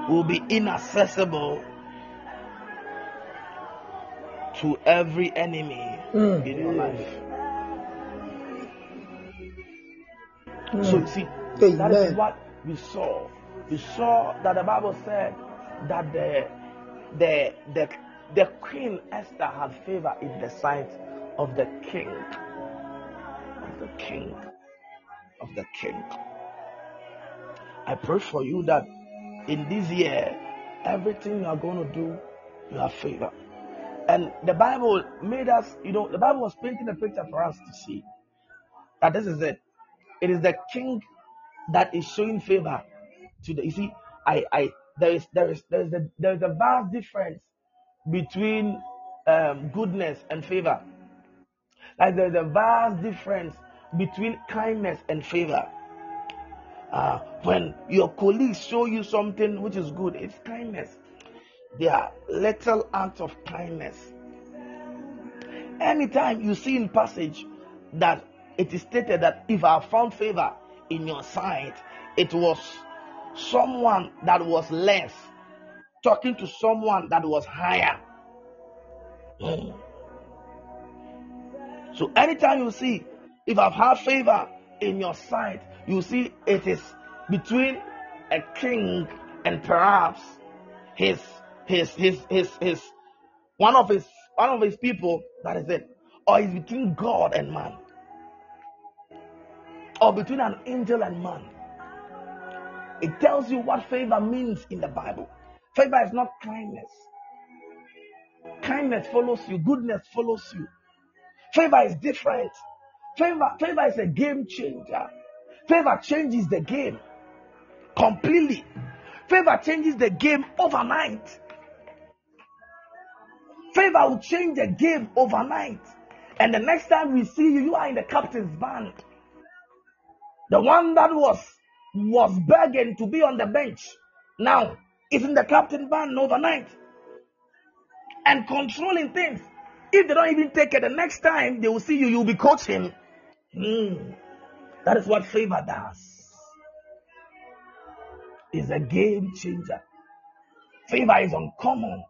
will be inaccessible to every enemy Mm, in your life. So you mm. see, that is what we saw. We saw that the Bible said that the the the the queen Esther had favor in the sight of the king. Of the king. Of the king. I pray for you that in this year, everything you are going to do, you have favor. And the Bible made us, you know, the Bible was painting a picture for us to see that this is it. It is the king that is showing favor to the. You see, I, I, there is, there is, there is a, there is a vast difference between um, goodness and favor. Like there's a vast difference between kindness and favor. Uh, when your colleagues show you something which is good, it's kindness. They are little acts of kindness. Anytime you see in passage that it is stated that if I found favor in your sight, it was someone that was less talking to someone that was higher. Mm. So anytime you see, if I've had favor in your sight, you see it is between a king and perhaps his his his his his one of his one of his people that is it or it's between god and man or between an angel and man. It tells you what favor means in the bible. Favor is not kindness. Kindness follows you. Goodness follows you. Favor is different. Favor favor is a game changer. Favor changes the game completely. Favor changes the game overnight. Favor will change the game overnight. And the next time we see you, you are in the captain's band. The one that was was begging to be on the bench now is in the captain band overnight and controlling things. If they don't even take it, the next time they will see you, you'll be coaching. Hmm. That is what favor does. It's a game changer. Favor is uncommon.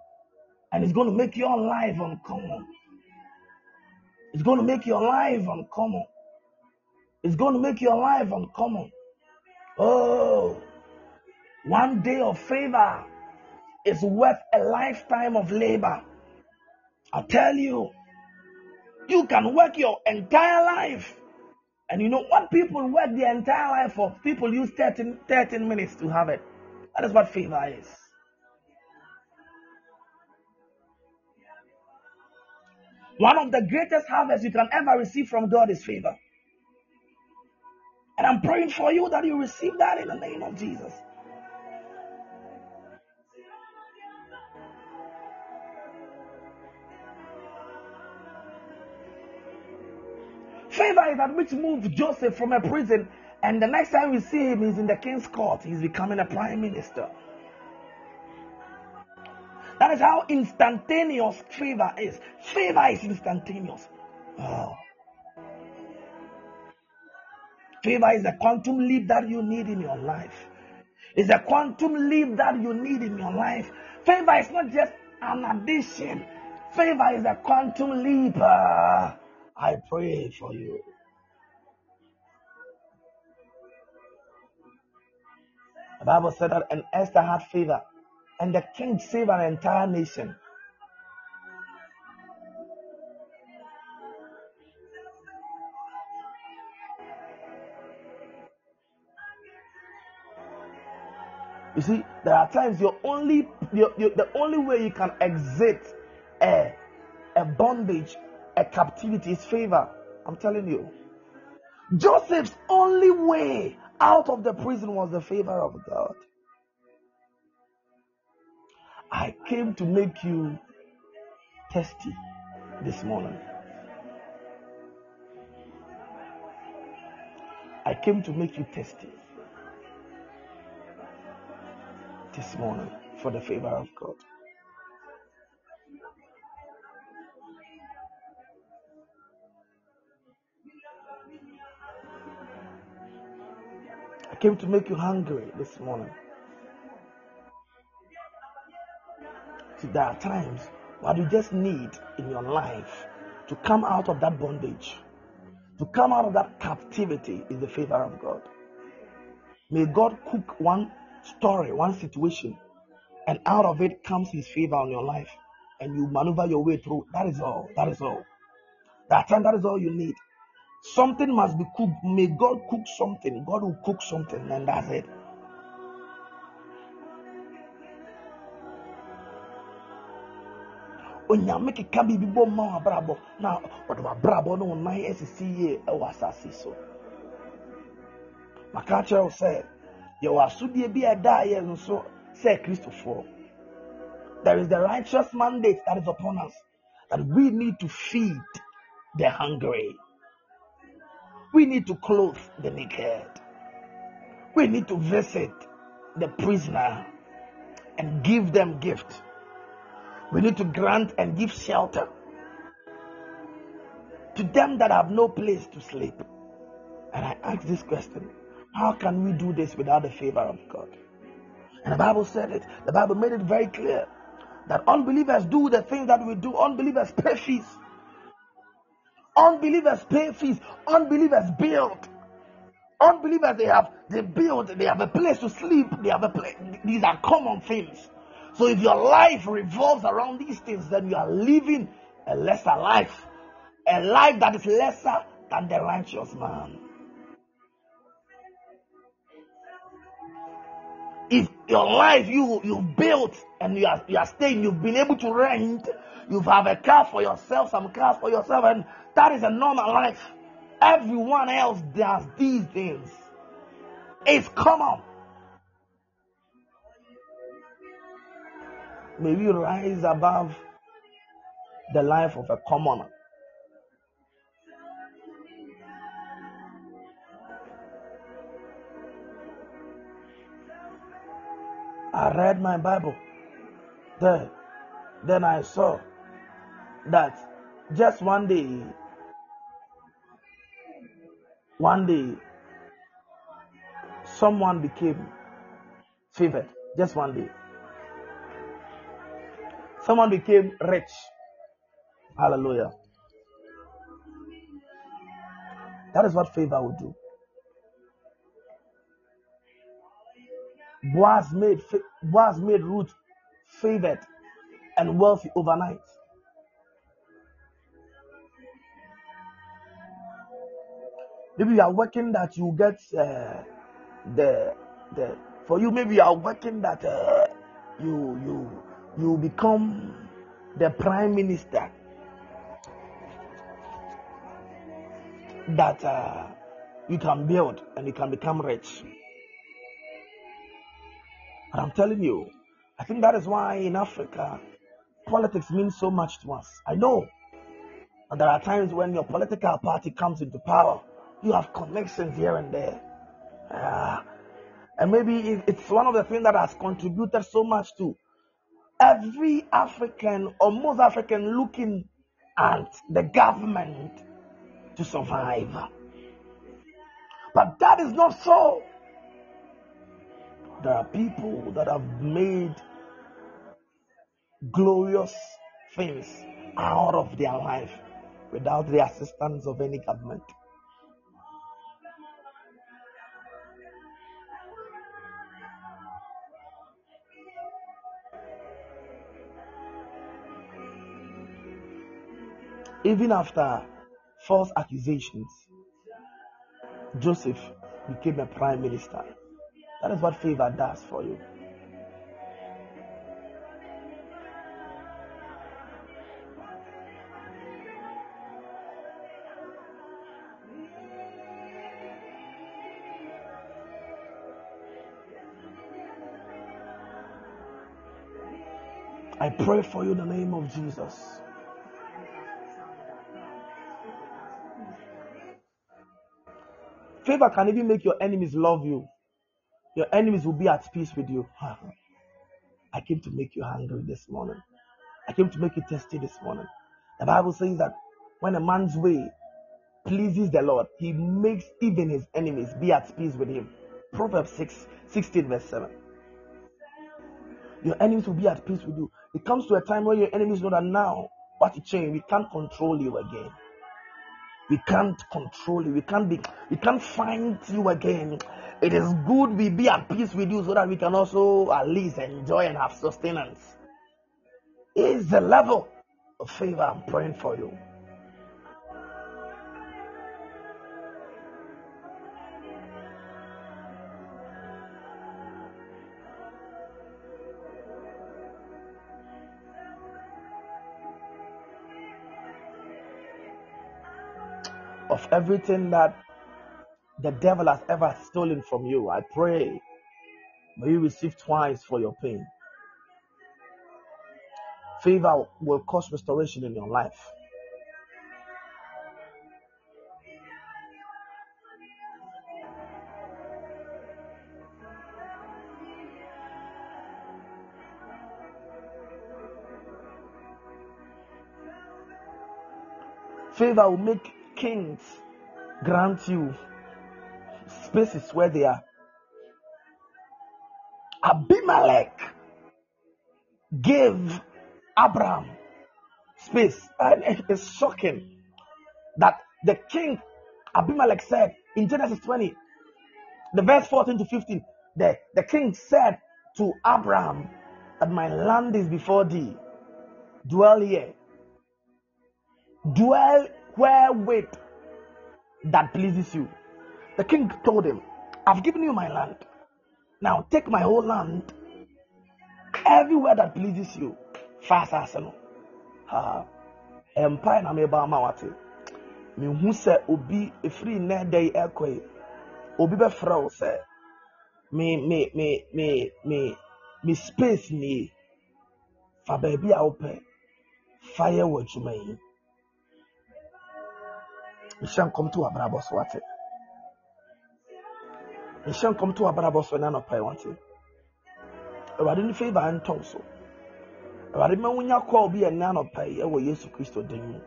And it's going to make your life uncommon. It's going to make your life uncommon. It's going to make your life uncommon. Oh, one day of favor is worth a lifetime of labor. I tell you, you can work your entire life. And you know what people work their entire life for? People use 13, 13 minutes to have it. That is what favor is. One of the greatest harvests you can ever receive from God is favor. And I'm praying for you that you receive that in the name of Jesus. Favor is that which moved Joseph from a prison, and the next time we see him, he's in the king's court. He's becoming a prime minister. That is how instantaneous favor is. Favor is instantaneous. Oh. Favor is a quantum leap that you need in your life. It's a quantum leap that you need in your life. Favor is not just an addition. Favor is a quantum leap. Uh, I pray for you. The Bible said that, and Esther had favor and the king saved an entire nation. You see, there are times your only your, your, the only way you can exit a, a bondage, a captivity is favor. I'm telling you. Joseph's only way out of the prison was the favor of God. I came to make you testy this morning. I came to make you testy this morning for the favor of God. I came to make you hungry this morning. See, there are times what you just need in your life to come out of that bondage, to come out of that captivity is the favor of God. May God cook one story, one situation, and out of it comes His favor on your life, and you maneuver your way through. That is all. That is all. That time, that is all you need. Something must be cooked. May God cook something. God will cook something, and that's it. onyame keka biribi bɔ ma w'abrabɔ na ɔde w'abrabɔ ne wo nan asisi yie ɛwɔ asase so maka kyerɛ sɛ yɛwɔ asodie bi a ɛda nso sɛ kristofoɔ. There is the righteous mandate that is upon us that we need to feed the hungry. We need to clothe the naked. We need to visit the prisoner and give them gift. We need to grant and give shelter to them that have no place to sleep. And I ask this question How can we do this without the favor of God? And the Bible said it, the Bible made it very clear that unbelievers do the things that we do, unbelievers pay fees. Unbelievers pay fees, unbelievers build. Unbelievers they have they build, they have a place to sleep, they have a place. These are common things. So if your life revolves around these things, then you are living a lesser life, a life that is lesser than the righteous man. If your life you you built and you are you are staying, you've been able to rent, you have a car for yourself, some cars for yourself, and that is a normal life. Everyone else does these things. It's common. May we rise above the life of a commoner. I read my Bible there. Then I saw that just one day, one day, someone became favored. Just one day. Someone became rich. Hallelujah. That is what favor will do. Boaz made Boaz made Ruth favored and wealthy overnight. Maybe you are working that you get uh, the the for you. Maybe you are working that uh, you you you become the prime minister that uh, you can build and you can become rich. And I'm telling you, I think that is why in Africa, politics means so much to us. I know. And there are times when your political party comes into power, you have connections here and there. Uh, and maybe it's one of the things that has contributed so much to every African or most African looking at the government to survive. But that is not so. There are people that have made glorious things out of their life without the assistance of any government. Even after false accusations, Joseph became a prime minister. That is what favor does for you. I pray for you in the name of Jesus. Favor can even make your enemies love you. Your enemies will be at peace with you. I came to make you hungry this morning. I came to make you thirsty this morning. The Bible says that when a man's way pleases the Lord, he makes even his enemies be at peace with him. Proverbs 6, 16, verse 7. Your enemies will be at peace with you. It comes to a time where your enemies know that now, what to change, we can't control you again. We can't control you. We can't be. We can't find you again. It is good we be at peace with you so that we can also at least enjoy and have sustenance. is the level of favor I'm praying for you. Of everything that the devil has ever stolen from you, I pray may you receive twice for your pain. Favor will cause restoration in your life. Favor will make kings grant you spaces where they are. Abimelech gave Abraham space. And it is shocking that the king Abimelech said in Genesis 20, the verse 14 to 15, the, the king said to Abraham that my land is before thee. Dwell here. Dwell wherewith that pleases you. The king told him, I've given you my land. Now take my whole land, everywhere that pleases you. Fast as no. Empire na meba ama wate. Mehu sɛ obi efiri yi ɛkɔ yi, obi bɛfrɛ wo sɛ me me me me me me space nie fa baabi a wopɛ fa yɛ wɔ adwuma yi. Nhyɛ nkɔm to w'abrabɔ so wate. Nhyɛ nkɔm to w'abrabɔ so na anɔpa yi wate. Awurade ne favour ntɔn so. Awurade ma wonya kɔɔ bi ɛnna anɔpa yi ɛwɔ Yesu Kristo din mu.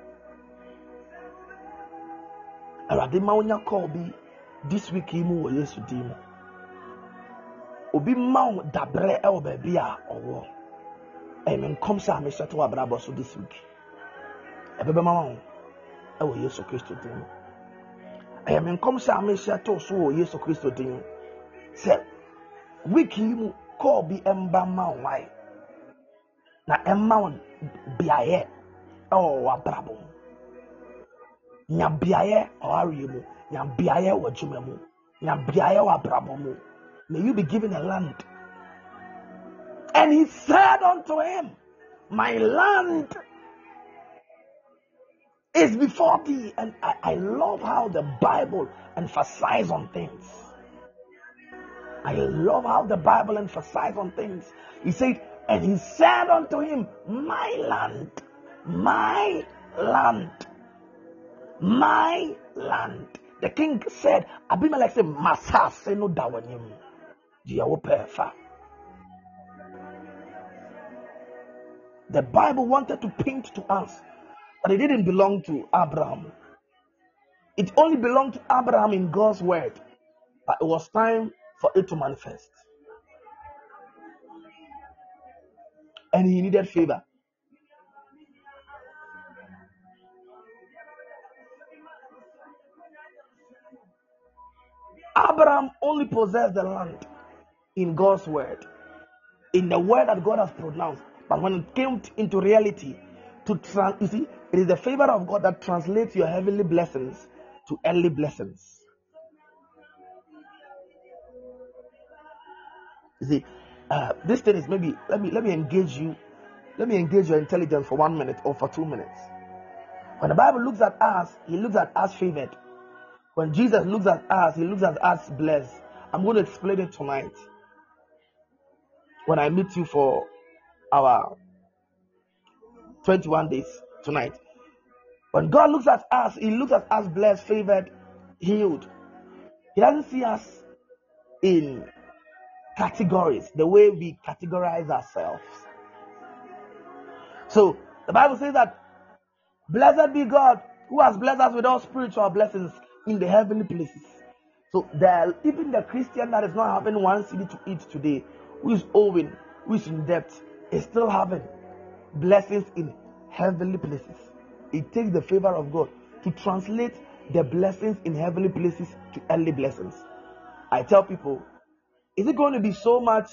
Awurade ma wonya kɔɔ bi this week yi mu wɔ Yesu din mu. Obi ma wo dabrɛ ɛwɔ baabi a ɔwɔ. Ɛyɛ nkɔm sɛ a mehyɛ to w'abrabɔ so this week. Ɛbɛbɛma wo ɛwɔ Yesu Kristo din mu. Ɛyɛ me nkɔm sɛ a mehyɛ to so wɔ Yesu Kristo din. Mu. Sɛ week yi mu kɔɔ bi ɛmba ma wo wae. na ɛma wo beaeɛ ɛwɔ w'abrabɔ mu. Nya beaeɛ ɔwareɛ mu. Nya beaeɛ wɔ adwuma mu. Nya beaeɛ wɔ abrabɔ mu. May you be given a land. And he said unto him my land is before thee and I, I love how the bible emphasizes on things i love how the bible emphasizes on things he said and he said unto him, My land, my land, my land. The king said, Abimelech said, Masase no dawanim. The Bible wanted to paint to us that it didn't belong to Abraham. It only belonged to Abraham in God's word. But it was time for it to manifest. and he needed favor. Abraham only possessed the land in God's word, in the word that God has pronounced. But when it came into reality, to trans, you see, it is the favor of God that translates your heavenly blessings to earthly blessings. You see, uh, this thing is maybe let me let me engage you let me engage your intelligence for one minute or for two minutes. When the bible looks at us he looks at us favored. When jesus looks at us he looks at us blessed. I'm going to explain it tonight. When i meet you for our 21 days tonight when god looks at us he looks at us blessed favored healed he doesn't see us in categories, the way we categorize ourselves. So the Bible says that blessed be God who has blessed us with all spiritual blessings in the heavenly places. So even the Christian that is not having one cedi to eat today, who is owing, who is in debt, is still having blessings in heavenly places. It takes the favor of God to translate the blessings in heavenly places to earthly blessings. I tell people is it going to be so much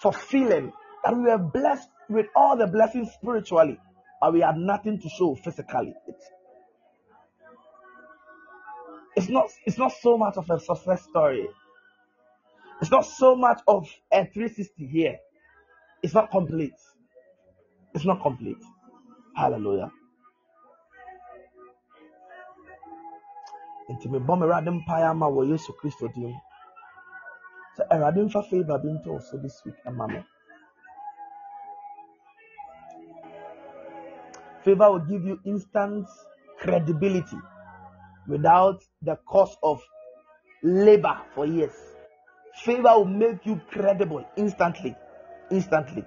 fulfilling that we are blessed with all the blessings spiritually, but we have nothing to show physically. It's, it's not it's not so much of a success story. It's not so much of a 360 here. It's not complete. It's not complete. Hallelujah. nti mebɔ me awurade mpaeɛ ama wɔ yesu kristo dim sɛ awurade mfa favor bi nto so this week me favor will give you instant credibility without the cost of labor for years favor will make you credible instantly instantly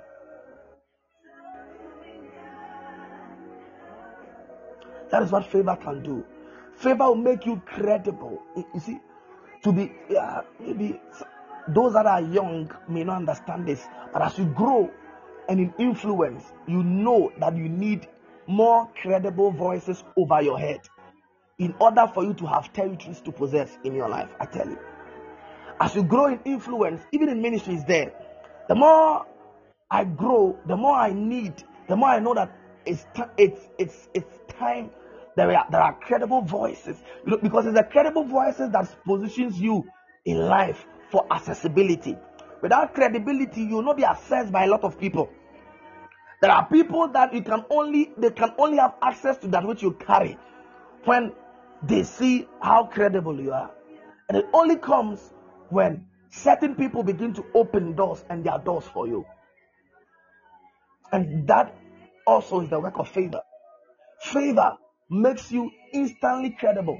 that is what favor can do Favor will make you credible. You see, to be uh, maybe those that are young may not understand this, but as you grow and in influence, you know that you need more credible voices over your head in order for you to have territories to possess in your life. I tell you, as you grow in influence, even in ministries, there, the more I grow, the more I need, the more I know that it's it's it's it's time there are, there are credible voices you know, because it's the credible voices that positions you in life for accessibility. Without credibility, you will not be accessed by a lot of people. There are people that you can only they can only have access to that which you carry when they see how credible you are. And it only comes when certain people begin to open doors and their doors for you. And that also is the work of favor. Favor makes you instantly credible.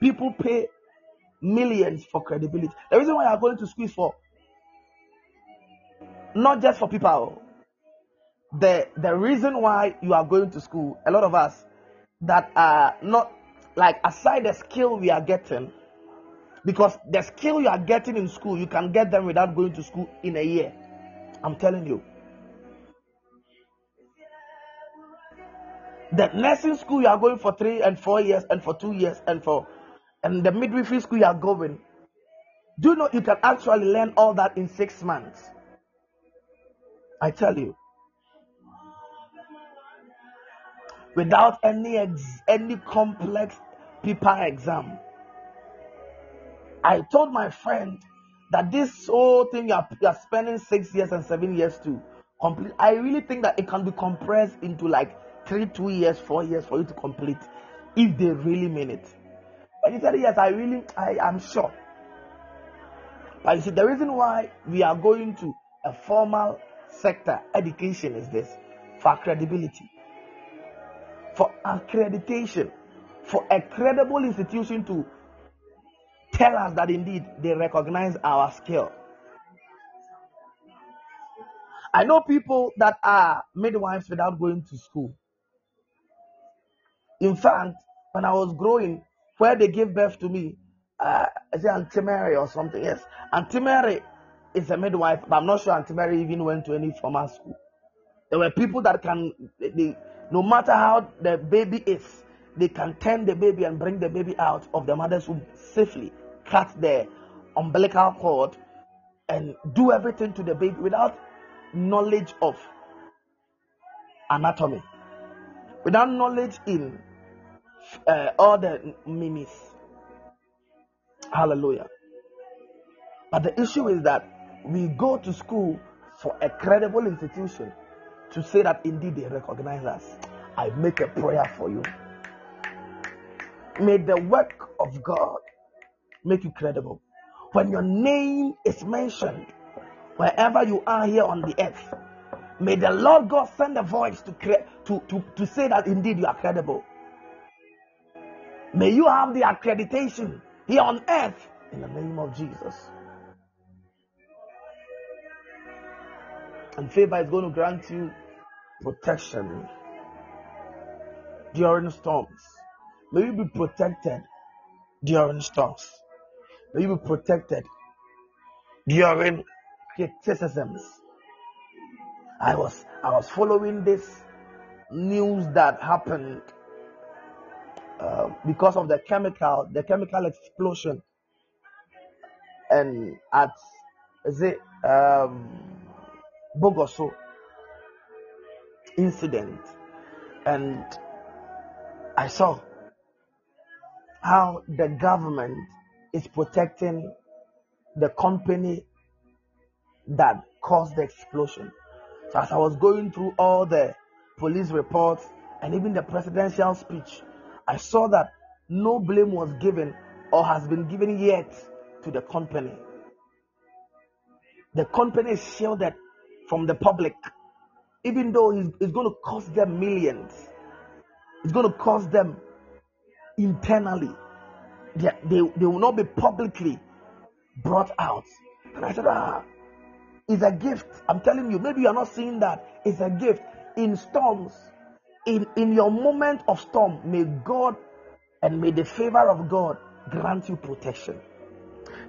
People pay millions for credibility. The reason why you are going to school for not just for people. Oh. The the reason why you are going to school, a lot of us that are not like aside the skill we are getting, because the skill you are getting in school, you can get them without going to school in a year. I'm telling you. The nursing school you are going for three and four years, and for two years, and for and the midwifery school you are going. Do you know you can actually learn all that in six months? I tell you. Without any ex- any complex paper exam. I told my friend that this whole thing you are, you are spending six years and seven years to complete. I really think that it can be compressed into like three, two years, four years for you to complete if they really mean it. And you said, Yes, I really, I am sure. But you see, the reason why we are going to a formal sector education is this for credibility, for accreditation, for a credible institution to tell us that indeed they recognize our skill. I know people that are midwives without going to school. In fact, when I was growing, where they gave birth to me, uh, is it Auntie Mary or something? Yes, Auntie Mary is a midwife, but I'm not sure Auntie Mary even went to any formal school. There were people that can, they, no matter how the baby is, they can turn the baby and bring the baby out of the mother's womb safely, cut the umbilical cord, and do everything to the baby without knowledge of anatomy, without knowledge in uh, all the mimis. Hallelujah. But the issue is that we go to school for a credible institution to say that indeed they recognize us. I make a prayer for you. May the work of God make you credible. When your name is mentioned, wherever you are here on the earth, may the Lord God send a voice to, to, to, to say that indeed you are credible. May you have the accreditation here on earth in the name of Jesus. And favor is going to grant you protection during storms. May you be protected during storms. May you be protected during criticisms. I was I was following this news that happened uh, because of the chemical, the chemical explosion, and at it um, Bogoso incident, and I saw how the government is protecting the company that caused the explosion. So as I was going through all the police reports and even the presidential speech, I saw that no blame was given or has been given yet to the company. The company is shielded from the public, even though it's, going to cost them millions. It's going to cost them internally. They, they, they will not be publicly brought out. And I said, ah, it's a gift. I'm telling you, maybe you're not seeing that. It's a gift. In storms, in, in your moment of storm, may God and may the favor of God grant you protection.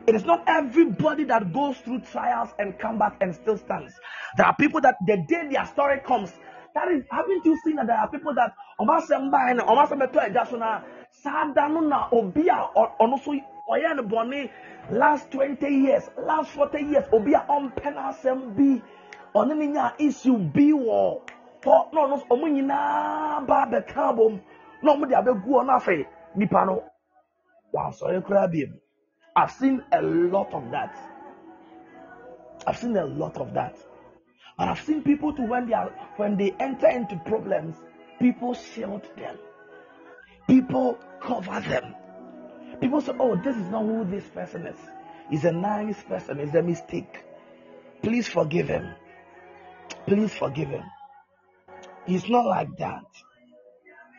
It is not everybody that goes through trials and come back and still stands. There are people that the day their story comes, that is, haven't you seen that there are people that Omasemba and Omasembeto Ejasuna, Sadanuna, Obia, or Onosu, Oyan Boni, last 20 years, last 40 years, Obia on Penasem B, Onininya issue B war, no, no, Omunina, Babe Carbon, no, Mudia Begu on Afe, Nipano, wow, sorry, Krabim. I've seen a lot of that. I've seen a lot of that. And I've seen people too when they are when they enter into problems, people shield them. People cover them. People say, Oh, this is not who this person is. He's a nice person, it's a mistake. Please forgive him. Please forgive him. He's not like that.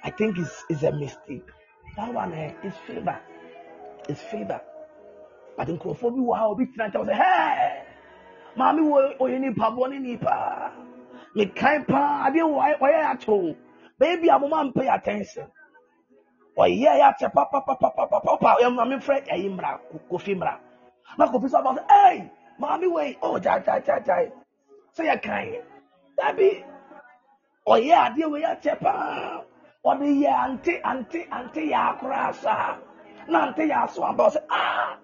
I think it's, it's a mistake. That one eh, is favor. It's favor. But nkurɔfoɔ bi wɔ ha obi tena nkyɛn sɛ hɛɛ maame wo oyɛ nipa bɔ ne nipa mekan paa adeɛ wɔ ɔyɛ ato baabi a mo ma mpɛ attention ɔyɛ yɛ akyɛ papapapapapa ɔyɛ maame frɛ ɛyi mmra kofi mmra na kofi sɔ aba sɛ ɛy maame yi ɔɔ gyae gyae gyae gyae sɛ yɛ kan dabi ɔyɛ adeɛ yɛ akyɛ paa ɔde yɛ ante ante ante yɛ akora saa na ante yɛ aso aba ɔsɛ aa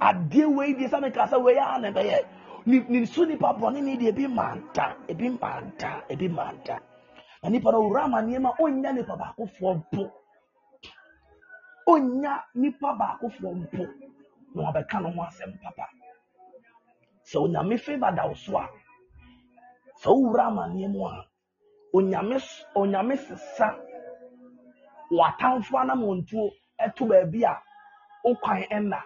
adeɛ wei deɛ sɛ meka sɛ wei a na ɛbɛyɛ ne so nipa bɔne ne deɛ ebi manta. Ebi manta ebi manta. Na nipa no owura ama nneɛma ɔnya nipa baakofoɔ mpo ɔnya nipa baakofoɔ mpo na wabɛka no ho asɛm papa. Sɛ onyame favour da wo so a sɛ wowura ama nneɛma a onyame onyame w'atamfo anamontuo ɛto baabi a wo kwan ɛnna.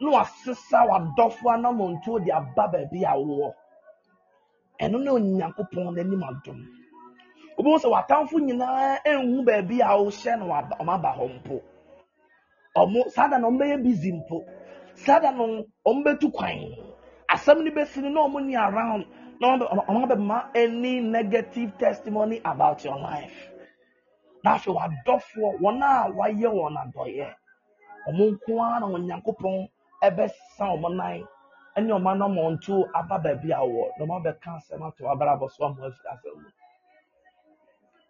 Na wasesa w'adɔfo anamontuo de aba baabi a wowɔ ɛno ne onyankopɔn n'anim adom. Wobɛhu sɛ w'atamfo nyinaa ɛnhu baabi a wohyɛ no ɔmaba hɔ mpo. Ɔmo saa da no ɔmbɛyɛ busy mpo. Saa da no ɔmbɛtu kwan. Asɛm no bɛsi no na ɔmo ni around any negative testimony about your life. Na afei w'adɔfoɔ wɔn a wayɛ wɔn adɔyɛ ɔmo nko ara na onyankopɔn ɛbɛsa ɔmo nan. Ɛne ɔmo anamɔnto aba baabi a wɔwɔ na ɔmo abɛka asɛm ato abrabɔ so ɔmo afiri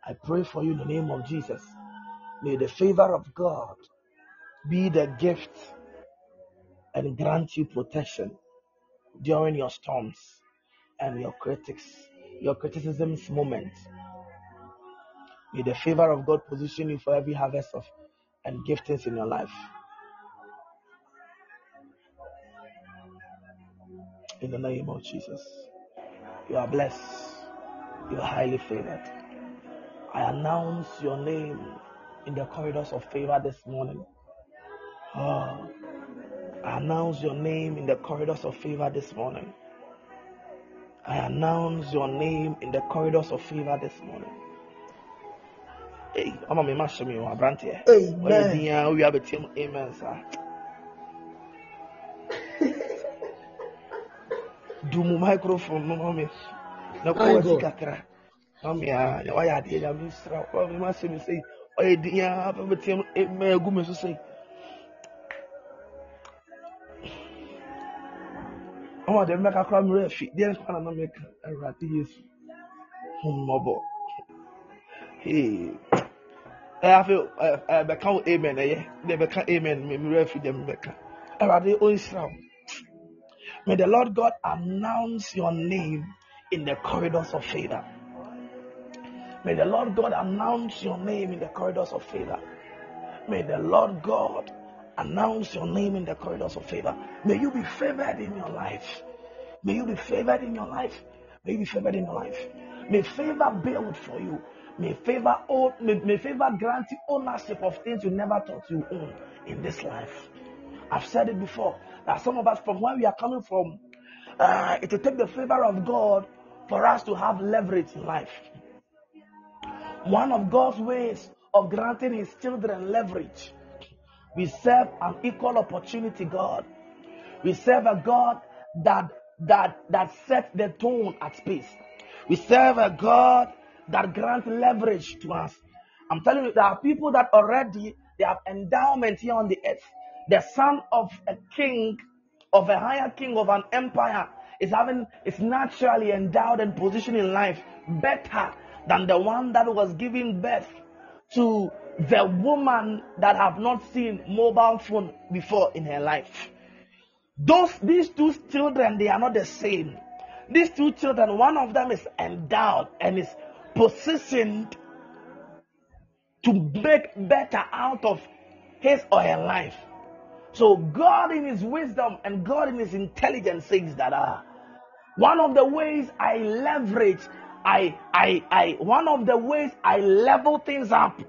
I pray for you in the name of Jesus. May the favor of God be the gift and grant you protection during your storms and your critics, your criticisms moment. May the favor of God position you for every harvest of and giftings in your life. In the name of Jesus. You are blessed. You are highly favored. I announce your name in the corridors of favor this morning. Oh, I announce your name in the corridors of favor this morning. I announce your name in the corridors of favor this morning. Hey, I'm a mash me one brand here. Amen. We have a team. Amen, sir. Do mu microphone no mami. Na ko wasi Aibo. kakra. Mami a ya wa ya de ya mi sra. Wa mi ma se mi sei. O ye di ya fa betim e me gu me so sei. Ọmọ de mmeka kora mi refi. Deɛ nkwa na na meka. Awurade Yesu. Hummɔbɔ. Hey. Ɛ afe bɛka wo amen ɛyɛ. Deɛ bɛka amen mi mi refi deɛ mi bɛka. Awurade ɔnhyira wo. May the Lord God announce your name in the corridors of favor. May the Lord God announce your name in the corridors of favor. May the Lord God announce your name in the corridors of favor. May you be favored in your life. May you be favored in your life. May you be favored in your life. May favor build for you. May favor may, may favor grant you ownership of things you never thought you own in this life. I've said it before that some of us, from where we are coming from, uh, it will take the favor of God for us to have leverage in life. One of God's ways of granting His children leverage, we serve an equal opportunity God. We serve a God that that that sets the tone at space. We serve a God that grants leverage to us. I'm telling you, there are people that already they have endowment here on the earth. The son of a king, of a higher king of an empire, is having is naturally endowed and positioned in life better than the one that was giving birth to the woman that have not seen mobile phone before in her life. Those these two children, they are not the same. These two children, one of them is endowed and is positioned to make better out of his or her life. So God in his wisdom and God in his intelligence says that uh, one of the ways I leverage, I, I, I, one of the ways I level things up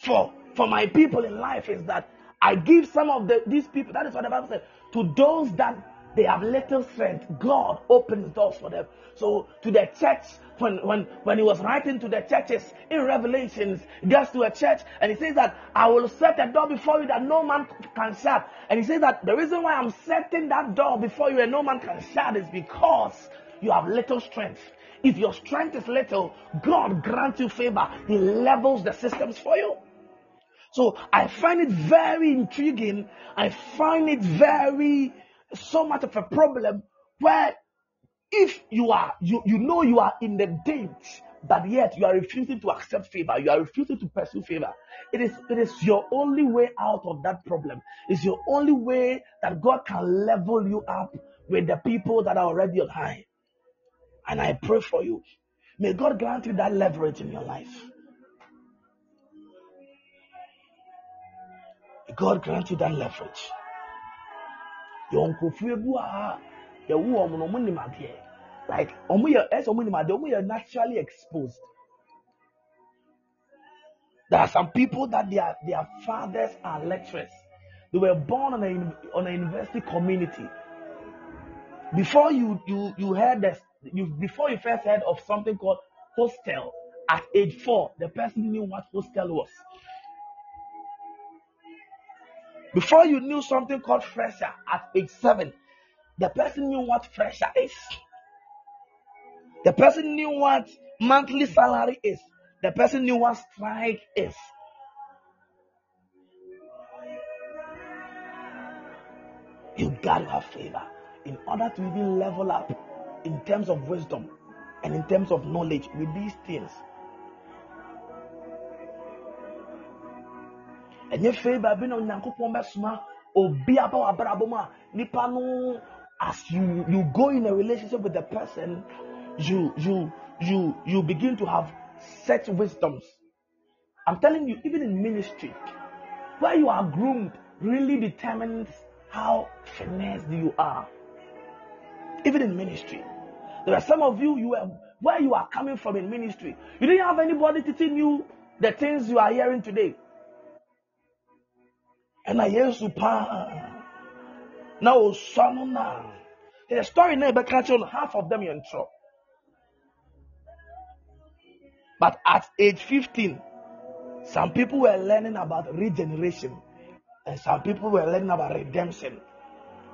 for, for my people in life is that I give some of the, these people, that is what the Bible says, to those that they have little strength. God opens doors for them. So to the church, when when when he was writing to the churches in Revelations, gets to a church and he says that I will set a door before you that no man can shut. And he says that the reason why I'm setting that door before you and no man can shut is because you have little strength. If your strength is little, God grants you favor. He levels the systems for you. So I find it very intriguing. I find it very so much of a problem where if you are you you know you are in the date but yet you are refusing to accept favor you are refusing to pursue favor it is it is your only way out of that problem. It's your only way that god can level you up with the people that are already on high. And i pray for you. May god grant you that leverage in your life god grant you that leverage. Your uncle no wɔn nim adeɛ. Like nim adeɛ. Wɔn naturally exposed. There are some people that their their fathers are lecturers. They were born on a on a university community. Before you you you heard this you before you first heard of something called hostel at age four the person knew what hostel was before you knew something called fresher at age seven the person knew what fresher is. The person knew what monthly salary is. The person knew what strike is. You gotta have favor in order to even level up in terms of wisdom and in terms of knowledge with these things. Ɛnyɛ favor bi na onyankopɔn bɛsoma obi aba wɔ abrabɔ mu a nipa no as you you go in a relationship with the person you you you you begin to have such wisdoms. I'm telling you even in ministry where you are groomed really determines how finesse you are. Even in ministry. There are some of you you are where you are coming from in ministry you didn't have anybody teaching you the things you are hearing today i hear super na osua no na the story na ɛbɛka kyerɛ no half of them yɛ ntorɔ but at age 15 some people were learning about regeneration and some people were learning about redemption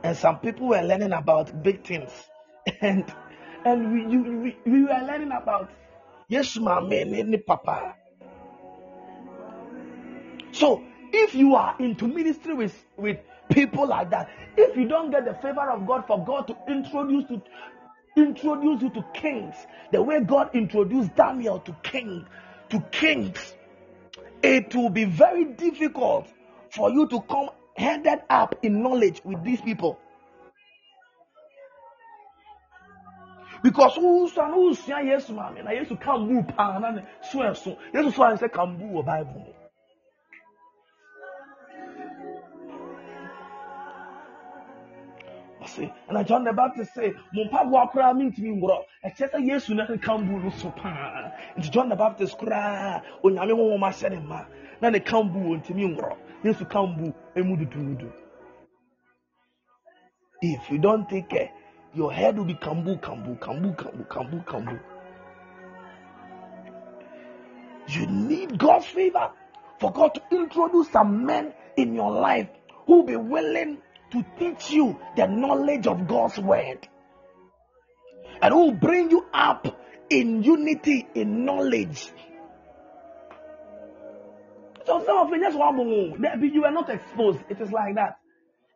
and some people were learning about big things. And and we, you, we, we were learning about yes maame ne papa. So if you are into ministry with with people like that. If you don't get the favor of God for God to introduce to introduce you to kings, the way God introduced Daniel to king to kings, it will be very difficult for you to come headed up in knowledge with these people. because wosua ah, na wosua yesu maame na yesu ka mbu paa na ne so ɛso yesu so ayɛ sɛ ka mbu wɔ bible ɔse ɛna john the baptist say mo mpaboa koraa mentumi ngorɔ ɛkyɛ sɛ yesu na ne ka mbu no so paa. Nti john the baptist koraa onyame honhom ahyɛ ne ma na ne ka wɔ ntumi ngorɔ yesu ka emu duduudu if you don't take care your head will be kambu, kambu, kambu, kambu, kambu, kambu. You need God's favor for God to introduce some men in your life who be willing to teach you the knowledge of God's word and who will bring you up in unity, in knowledge. So some of you, just you are not exposed. It is like that.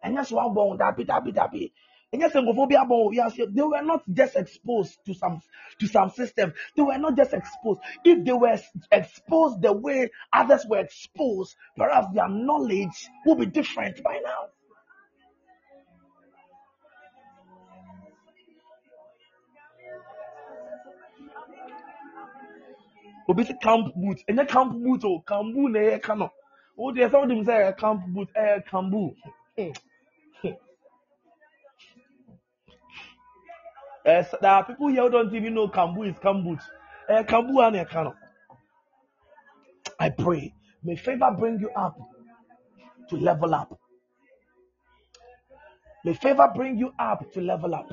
And just one bone, be, that be. And yes, they were not just exposed to some to some systems. They were not just exposed. If they were exposed the way others were exposed, perhaps their knowledge would be different by now. Obi si camp boot ɛnyɛ camp boot o kambu na ɛyɛ ka no o deɛ sɛ o de mu sɛ ɛyɛ camp boot ɛyɛ kambu Uh, there are people here who don't even know Kambu is Kambut. Uh, Kambu and Ekano. I pray, may favor bring you up to level up. May favor bring you up to level up.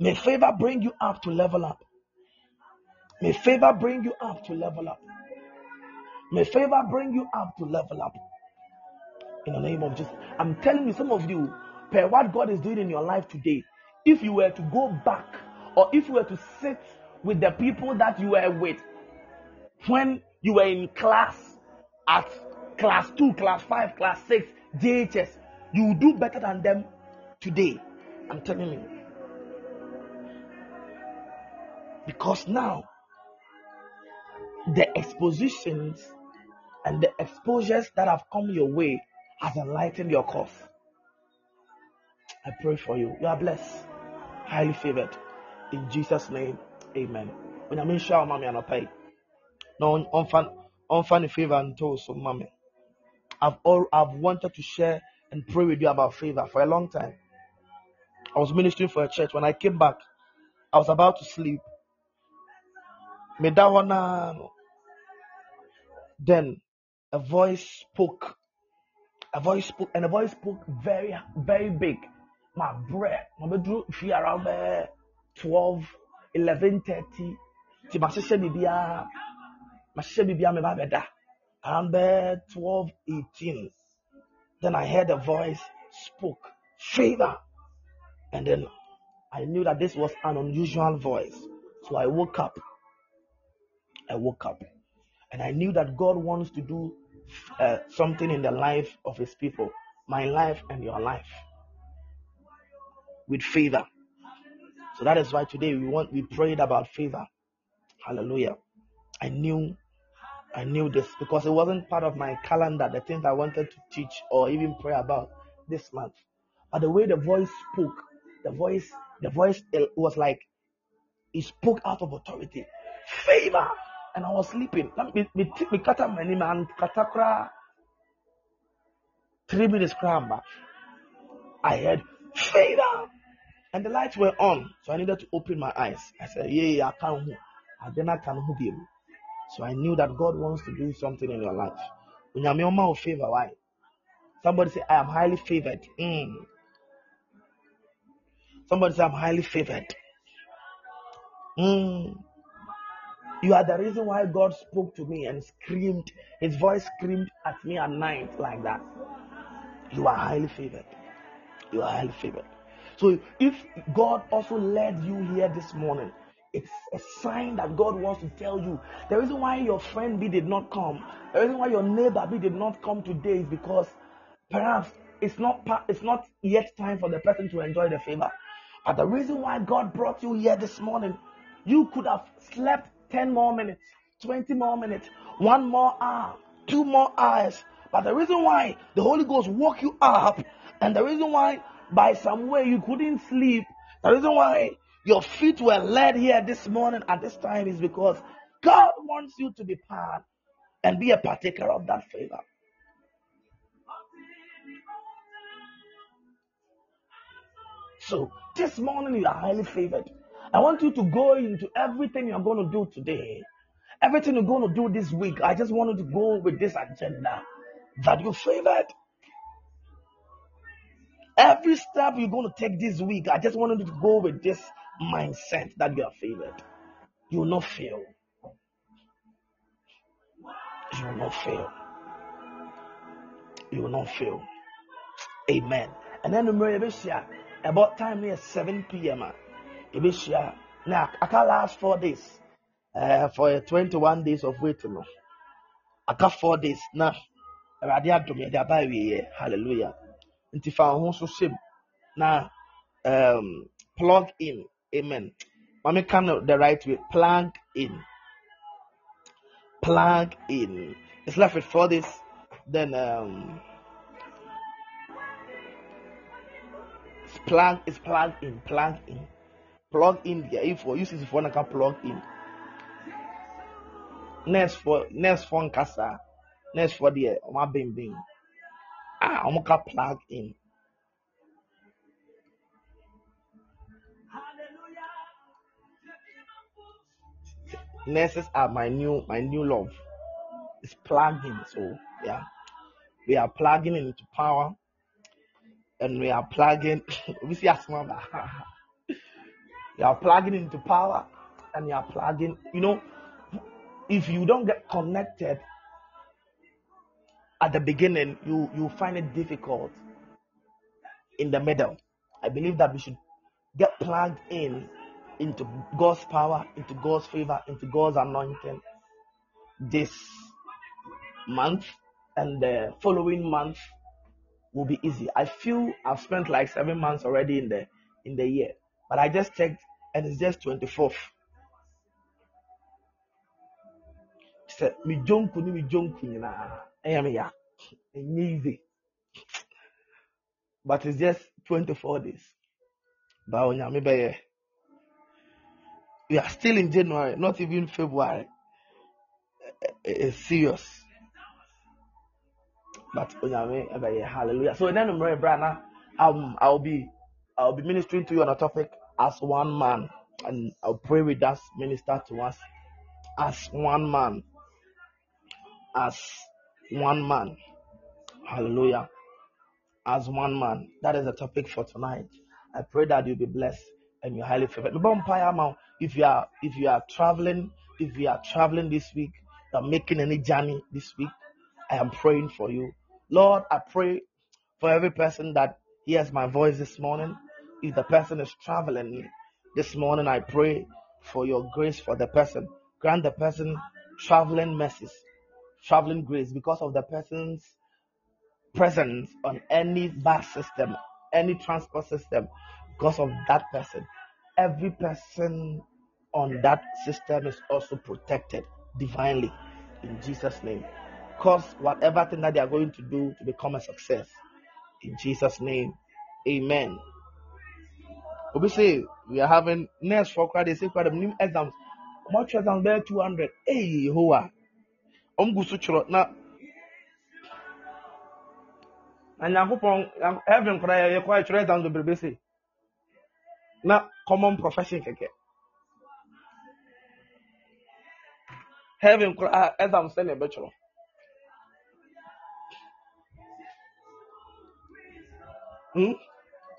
May favor bring you up to level up. May favor bring you up to level up. May favor bring you up to level up. In the name of Jesus. I'm telling you, some of you, per what God is doing in your life today, if you were to go back or if you were to sit with the people that you were with when you were in class at class 2, class 5, class 6, JHS, you do better than them today. I'm telling you. Because now, the expositions and the exposures that have come your way has enlightened your course. I pray for you. You are blessed highly favored. In Jesus' name, amen. When I'm in shower, mommy, and I pay. No, fan, on favor and told so, mommy. I've all I've wanted to share and pray with you about favor for a long time. I was ministering for a church. When I came back, I was about to sleep. Then a voice spoke. A voice spoke, and a voice spoke very, very big. My bread na bɛduru fie around bɛɛ twelve eleven thirty. Ti ma hyehyɛ biribiara ma hyehyɛ biribiara mi ba bɛda around bɛɛ twelve eighteen. Then I heard a voice spoke favor and then I knew that this was an unusual voice. So I woke up. I woke up and I knew that God wants to do uh, something in the life of His people, my life and your life with favor. So that is why today we want we prayed about favor. Hallelujah. I knew I knew this because it wasn't part of my calendar, the things I wanted to teach or even pray about this month. But the way the voice spoke, the voice, the voice was like he spoke out of authority. Favor. And I was sleeping. Three minutes cram I had favor. And the lights were on, so I needed to open my eyes. I said, Yeah, yeah I can't. I then I can be So I knew that God wants to do something in your life. When you're favor, why? Somebody say, I am highly favored. Mm. Somebody say, I'm highly favored. Mm. You are the reason why God spoke to me and screamed, his voice screamed at me at night like that. You are highly favored. You are highly favored. So if God also led you here this morning, it's a sign that God wants to tell you. The reason why your friend B did not come, the reason why your neighbor B did not come today is because perhaps it's not it's not yet time for the person to enjoy the favor. But the reason why God brought you here this morning, you could have slept 10 more minutes, 20 more minutes, one more hour, two more hours. But the reason why the Holy Ghost woke you up, and the reason why by some way you couldn't sleep. The reason why your feet were led here this morning at this time is because God wants you to be part and be a partaker of that favor. So this morning you are highly favored. I want you to go into everything you're going to do today, everything you're going to do this week. I just want you to go with this agenda that you favored. Every step you're going to take this week, I just want you to go with this mindset that you are favored. You will not fail. You will not fail. You will not fail. Amen. And then the about time near 7 p.m. Ah. I can last four days. Uh, for 21 days of waiting. I got four days. Now, Awurade adom yɛde aba awieɛ hallelujah. Nti fa ho so hyɛm na um, plug in. Amen. Mame ka no the right way. Plug in. Plug in. It's left with four days. Then um, it's plug it's plug in plug in plug in there if for use it phone ka plug in next for next for nkasa next for the ọmọ abẹ́nbẹ́n ah ọmọ ka plug in. Nurses are my new my new love. It's plugging, so yeah, we are plugging into power, and we are plugging. we see as You are plugging into power, and you are plugging. You know, if you don't get connected at the beginning, you you find it difficult in the middle. I believe that we should get plugged in into God's power, into God's favor, into God's anointing this month and the following month will be easy. I feel I've spent like seven months already in the in the year, but I just checked and it's just 24th. Sɛ me jonku ni me jonku nyinaa ɛyɛ me but it's just 24 days. Ba onyame we are still in January, not even February. It's serious. But onyame hallelujah. So then Brana, um I'll be I'll be ministering to you on a topic as one man. And I'll pray with us, minister to us as one man. As one man. Hallelujah. As one man. That is the topic for tonight. I pray that you'll be blessed and you're highly favored. If you are if you are traveling, if you are traveling this week, you're making any journey this week, I am praying for you. Lord, I pray for every person that hears my voice this morning. If the person is traveling this morning, I pray for your grace for the person. Grant the person traveling mercies, traveling grace because of the person's presence on any bus system, any transport system, because of that person. Every person on that system is also protected divinely in Jesus' name. Cause whatever thing that they are going to do to become a success in Jesus' name. Amen. We say we are having next for credit, say credit new exams. Much exams there 200. Hey, hoa. Um, go so na na nyankopɔn heaven koraa yɛkɔ atwerɛ exams bebrebe se na common profession kɛkɛ heaven koraa exam sɛ na ɛbɛtwerɛ hmm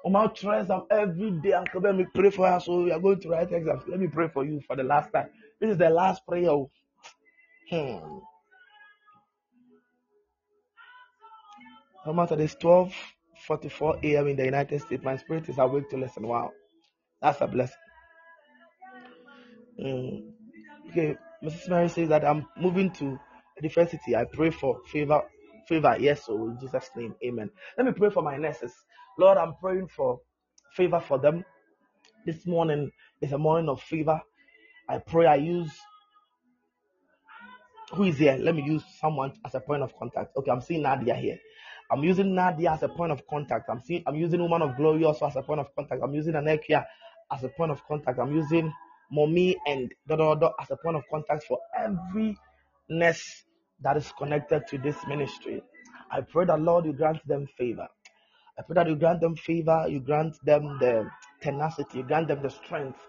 Oma try exam every day. Come? Let me pray for her. So we are going to write exams. Let me pray for you for the last time. This is the last prayer. Oh. hmm. No matter it's 12 44 a.m in the united states. My spirit is awake to listen. Wow. That's a blessing. Mm. okay Mrs. Mary says that I'm moving to a city. I pray for favor, favor. Yes, so in Jesus' name, Amen. Let me pray for my nurses. Lord, I'm praying for favor for them. This morning is a morning of favor. I pray I use who is here? Let me use someone as a point of contact. Okay, I'm seeing Nadia here. I'm using Nadia as a point of contact. I'm seeing I'm using Woman of Glory also as a point of contact. I'm using Anekia as a point of contact. I'm using mommy and Dodo as a point of contact for every nurse that is connected to this ministry. I pray that Lord you grant them favor. I pray that you grant them favor, you grant them the tenacity, you grant them the strength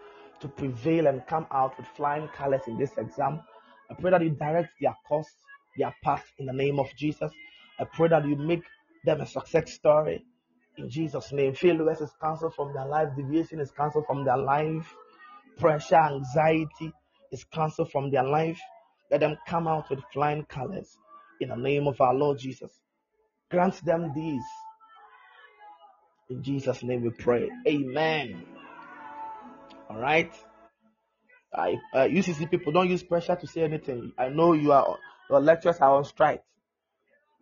to prevail and come out with flying colors in this exam. I pray that you direct their course, their path in the name of Jesus. I pray that you make them a success story in Jesus' name. Failures is cancelled from their life, deviation is cancelled from their life, pressure, anxiety is cancelled from their life. Let them come out with flying colors in the name of our Lord Jesus. Grant them these. In Jesus' name we pray. Amen. All right. I uh, UCC people don't use pressure to say anything. I know you are your lectures are on strike,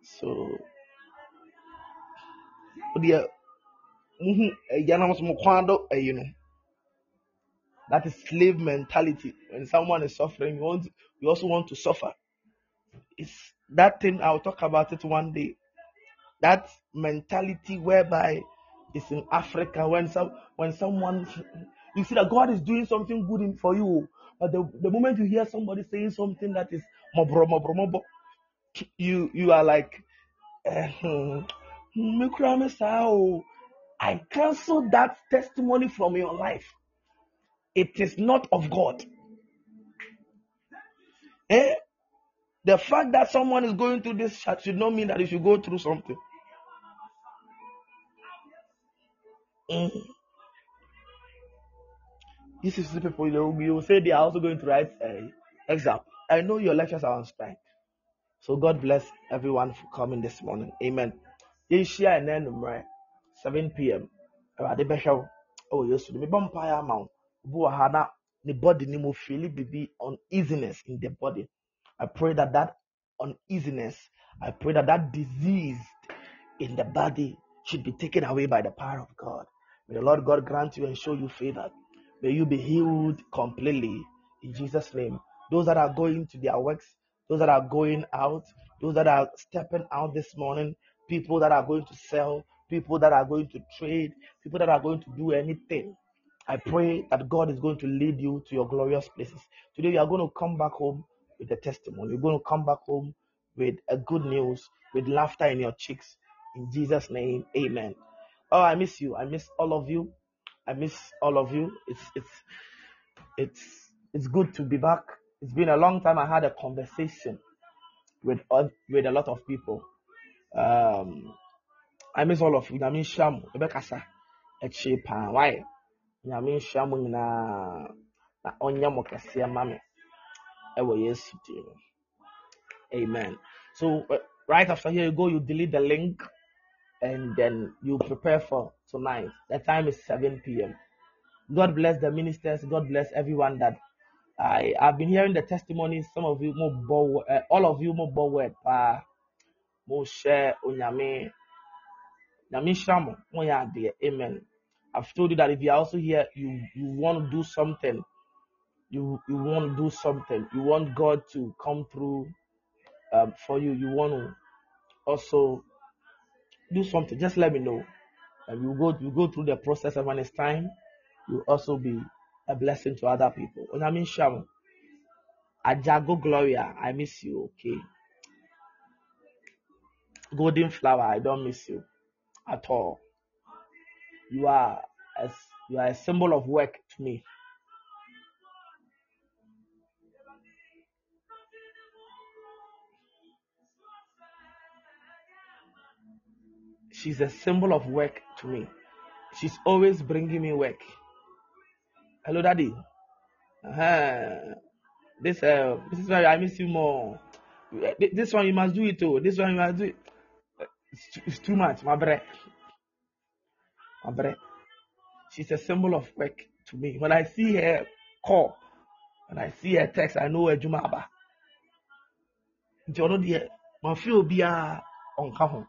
so deɛ muhu ɛgya nam so mo kwan do ɛyi no that is slave mentality. When someone is suffering you want you also want to suffer. It's that thing i'll talk about it one day. That mentality whereby it's in africa when some when someone you see that god is doing something good in, for you. But the, the moment you hear somebody saying something that is mobro mobro mobro you you are like eh, hmm, saa cancel that testimony from your life. It is not of God. Eh? The fact that someone is going through this should not mean that you should go through something. Mm. This is the people you will, say they are also going to write a exam. I know your lectures are on strike. So God bless everyone for coming this morning. Amen. Ɛnɛ anwummerɛ 7 pm awurade bɛhwɛ wo ɛwɔ yesu no mebɔ mpaeɛ ama wo obi wɔ ha na ne body ne mu feel bibi uneasiness in the body. I pray that that uneasiness i pray that that disease in the body should be taken away by the power of god. May the lord god grant you and show you favor. May you be healed completely in jesus name. Those that are going to their works those that are going out those that are stepping out this morning people that are going to sell, people that are going to trade, people that are going to do anything. I pray that God is going to lead you to your glorious places. Today, you are going to come back home with a testimony. You're going to come back home with a good news, with laughter in your cheeks. In Jesus' name, amen. Oh, I miss you. I miss all of you. I miss all of you. It's it's it's it's good to be back. It's been a long time I had a conversation with with a lot of people. Um, I miss all of you. I mo. Ɛbɛkasa akyire paa. Why? Nyame nhyira mo nyinaa na ɔnyɛ mo kɛseɛ ma me ɛwɔ Yesu. Amen. So uh, right after here you go, you delete the link and then you prepare for tonight. The time is 7 p.m. God bless the ministers. God bless everyone that I I've been hearing the testimonies. Some of you more bo- uh, all of you more bo word. Uh, Moshe Onyame Nyame hyira mo moyɛ adeɛ amen I've told you that if you're also here you you want to do something. You you want to do something. You want God to come through um, for you. You want to also do something. Just let me know. And you go you go through the process and when it's time. You also be a blessing to other people. Onyame hyira mo Ajago Gloria I miss you okay? Golden flower I don't miss you at all you are as you are a symbol of work to me. She's a symbol of work to me. She's always bringing me work. Hello daddy. Uh-huh. this uh this is why i miss you more. This one you must do it too this one you must do it. It's too, it's too much my breath breath she's a symbol of work to me. When i see her call when i see her text i know adwuma aba nti ɔno deɛ mafe obiara ɔnka ho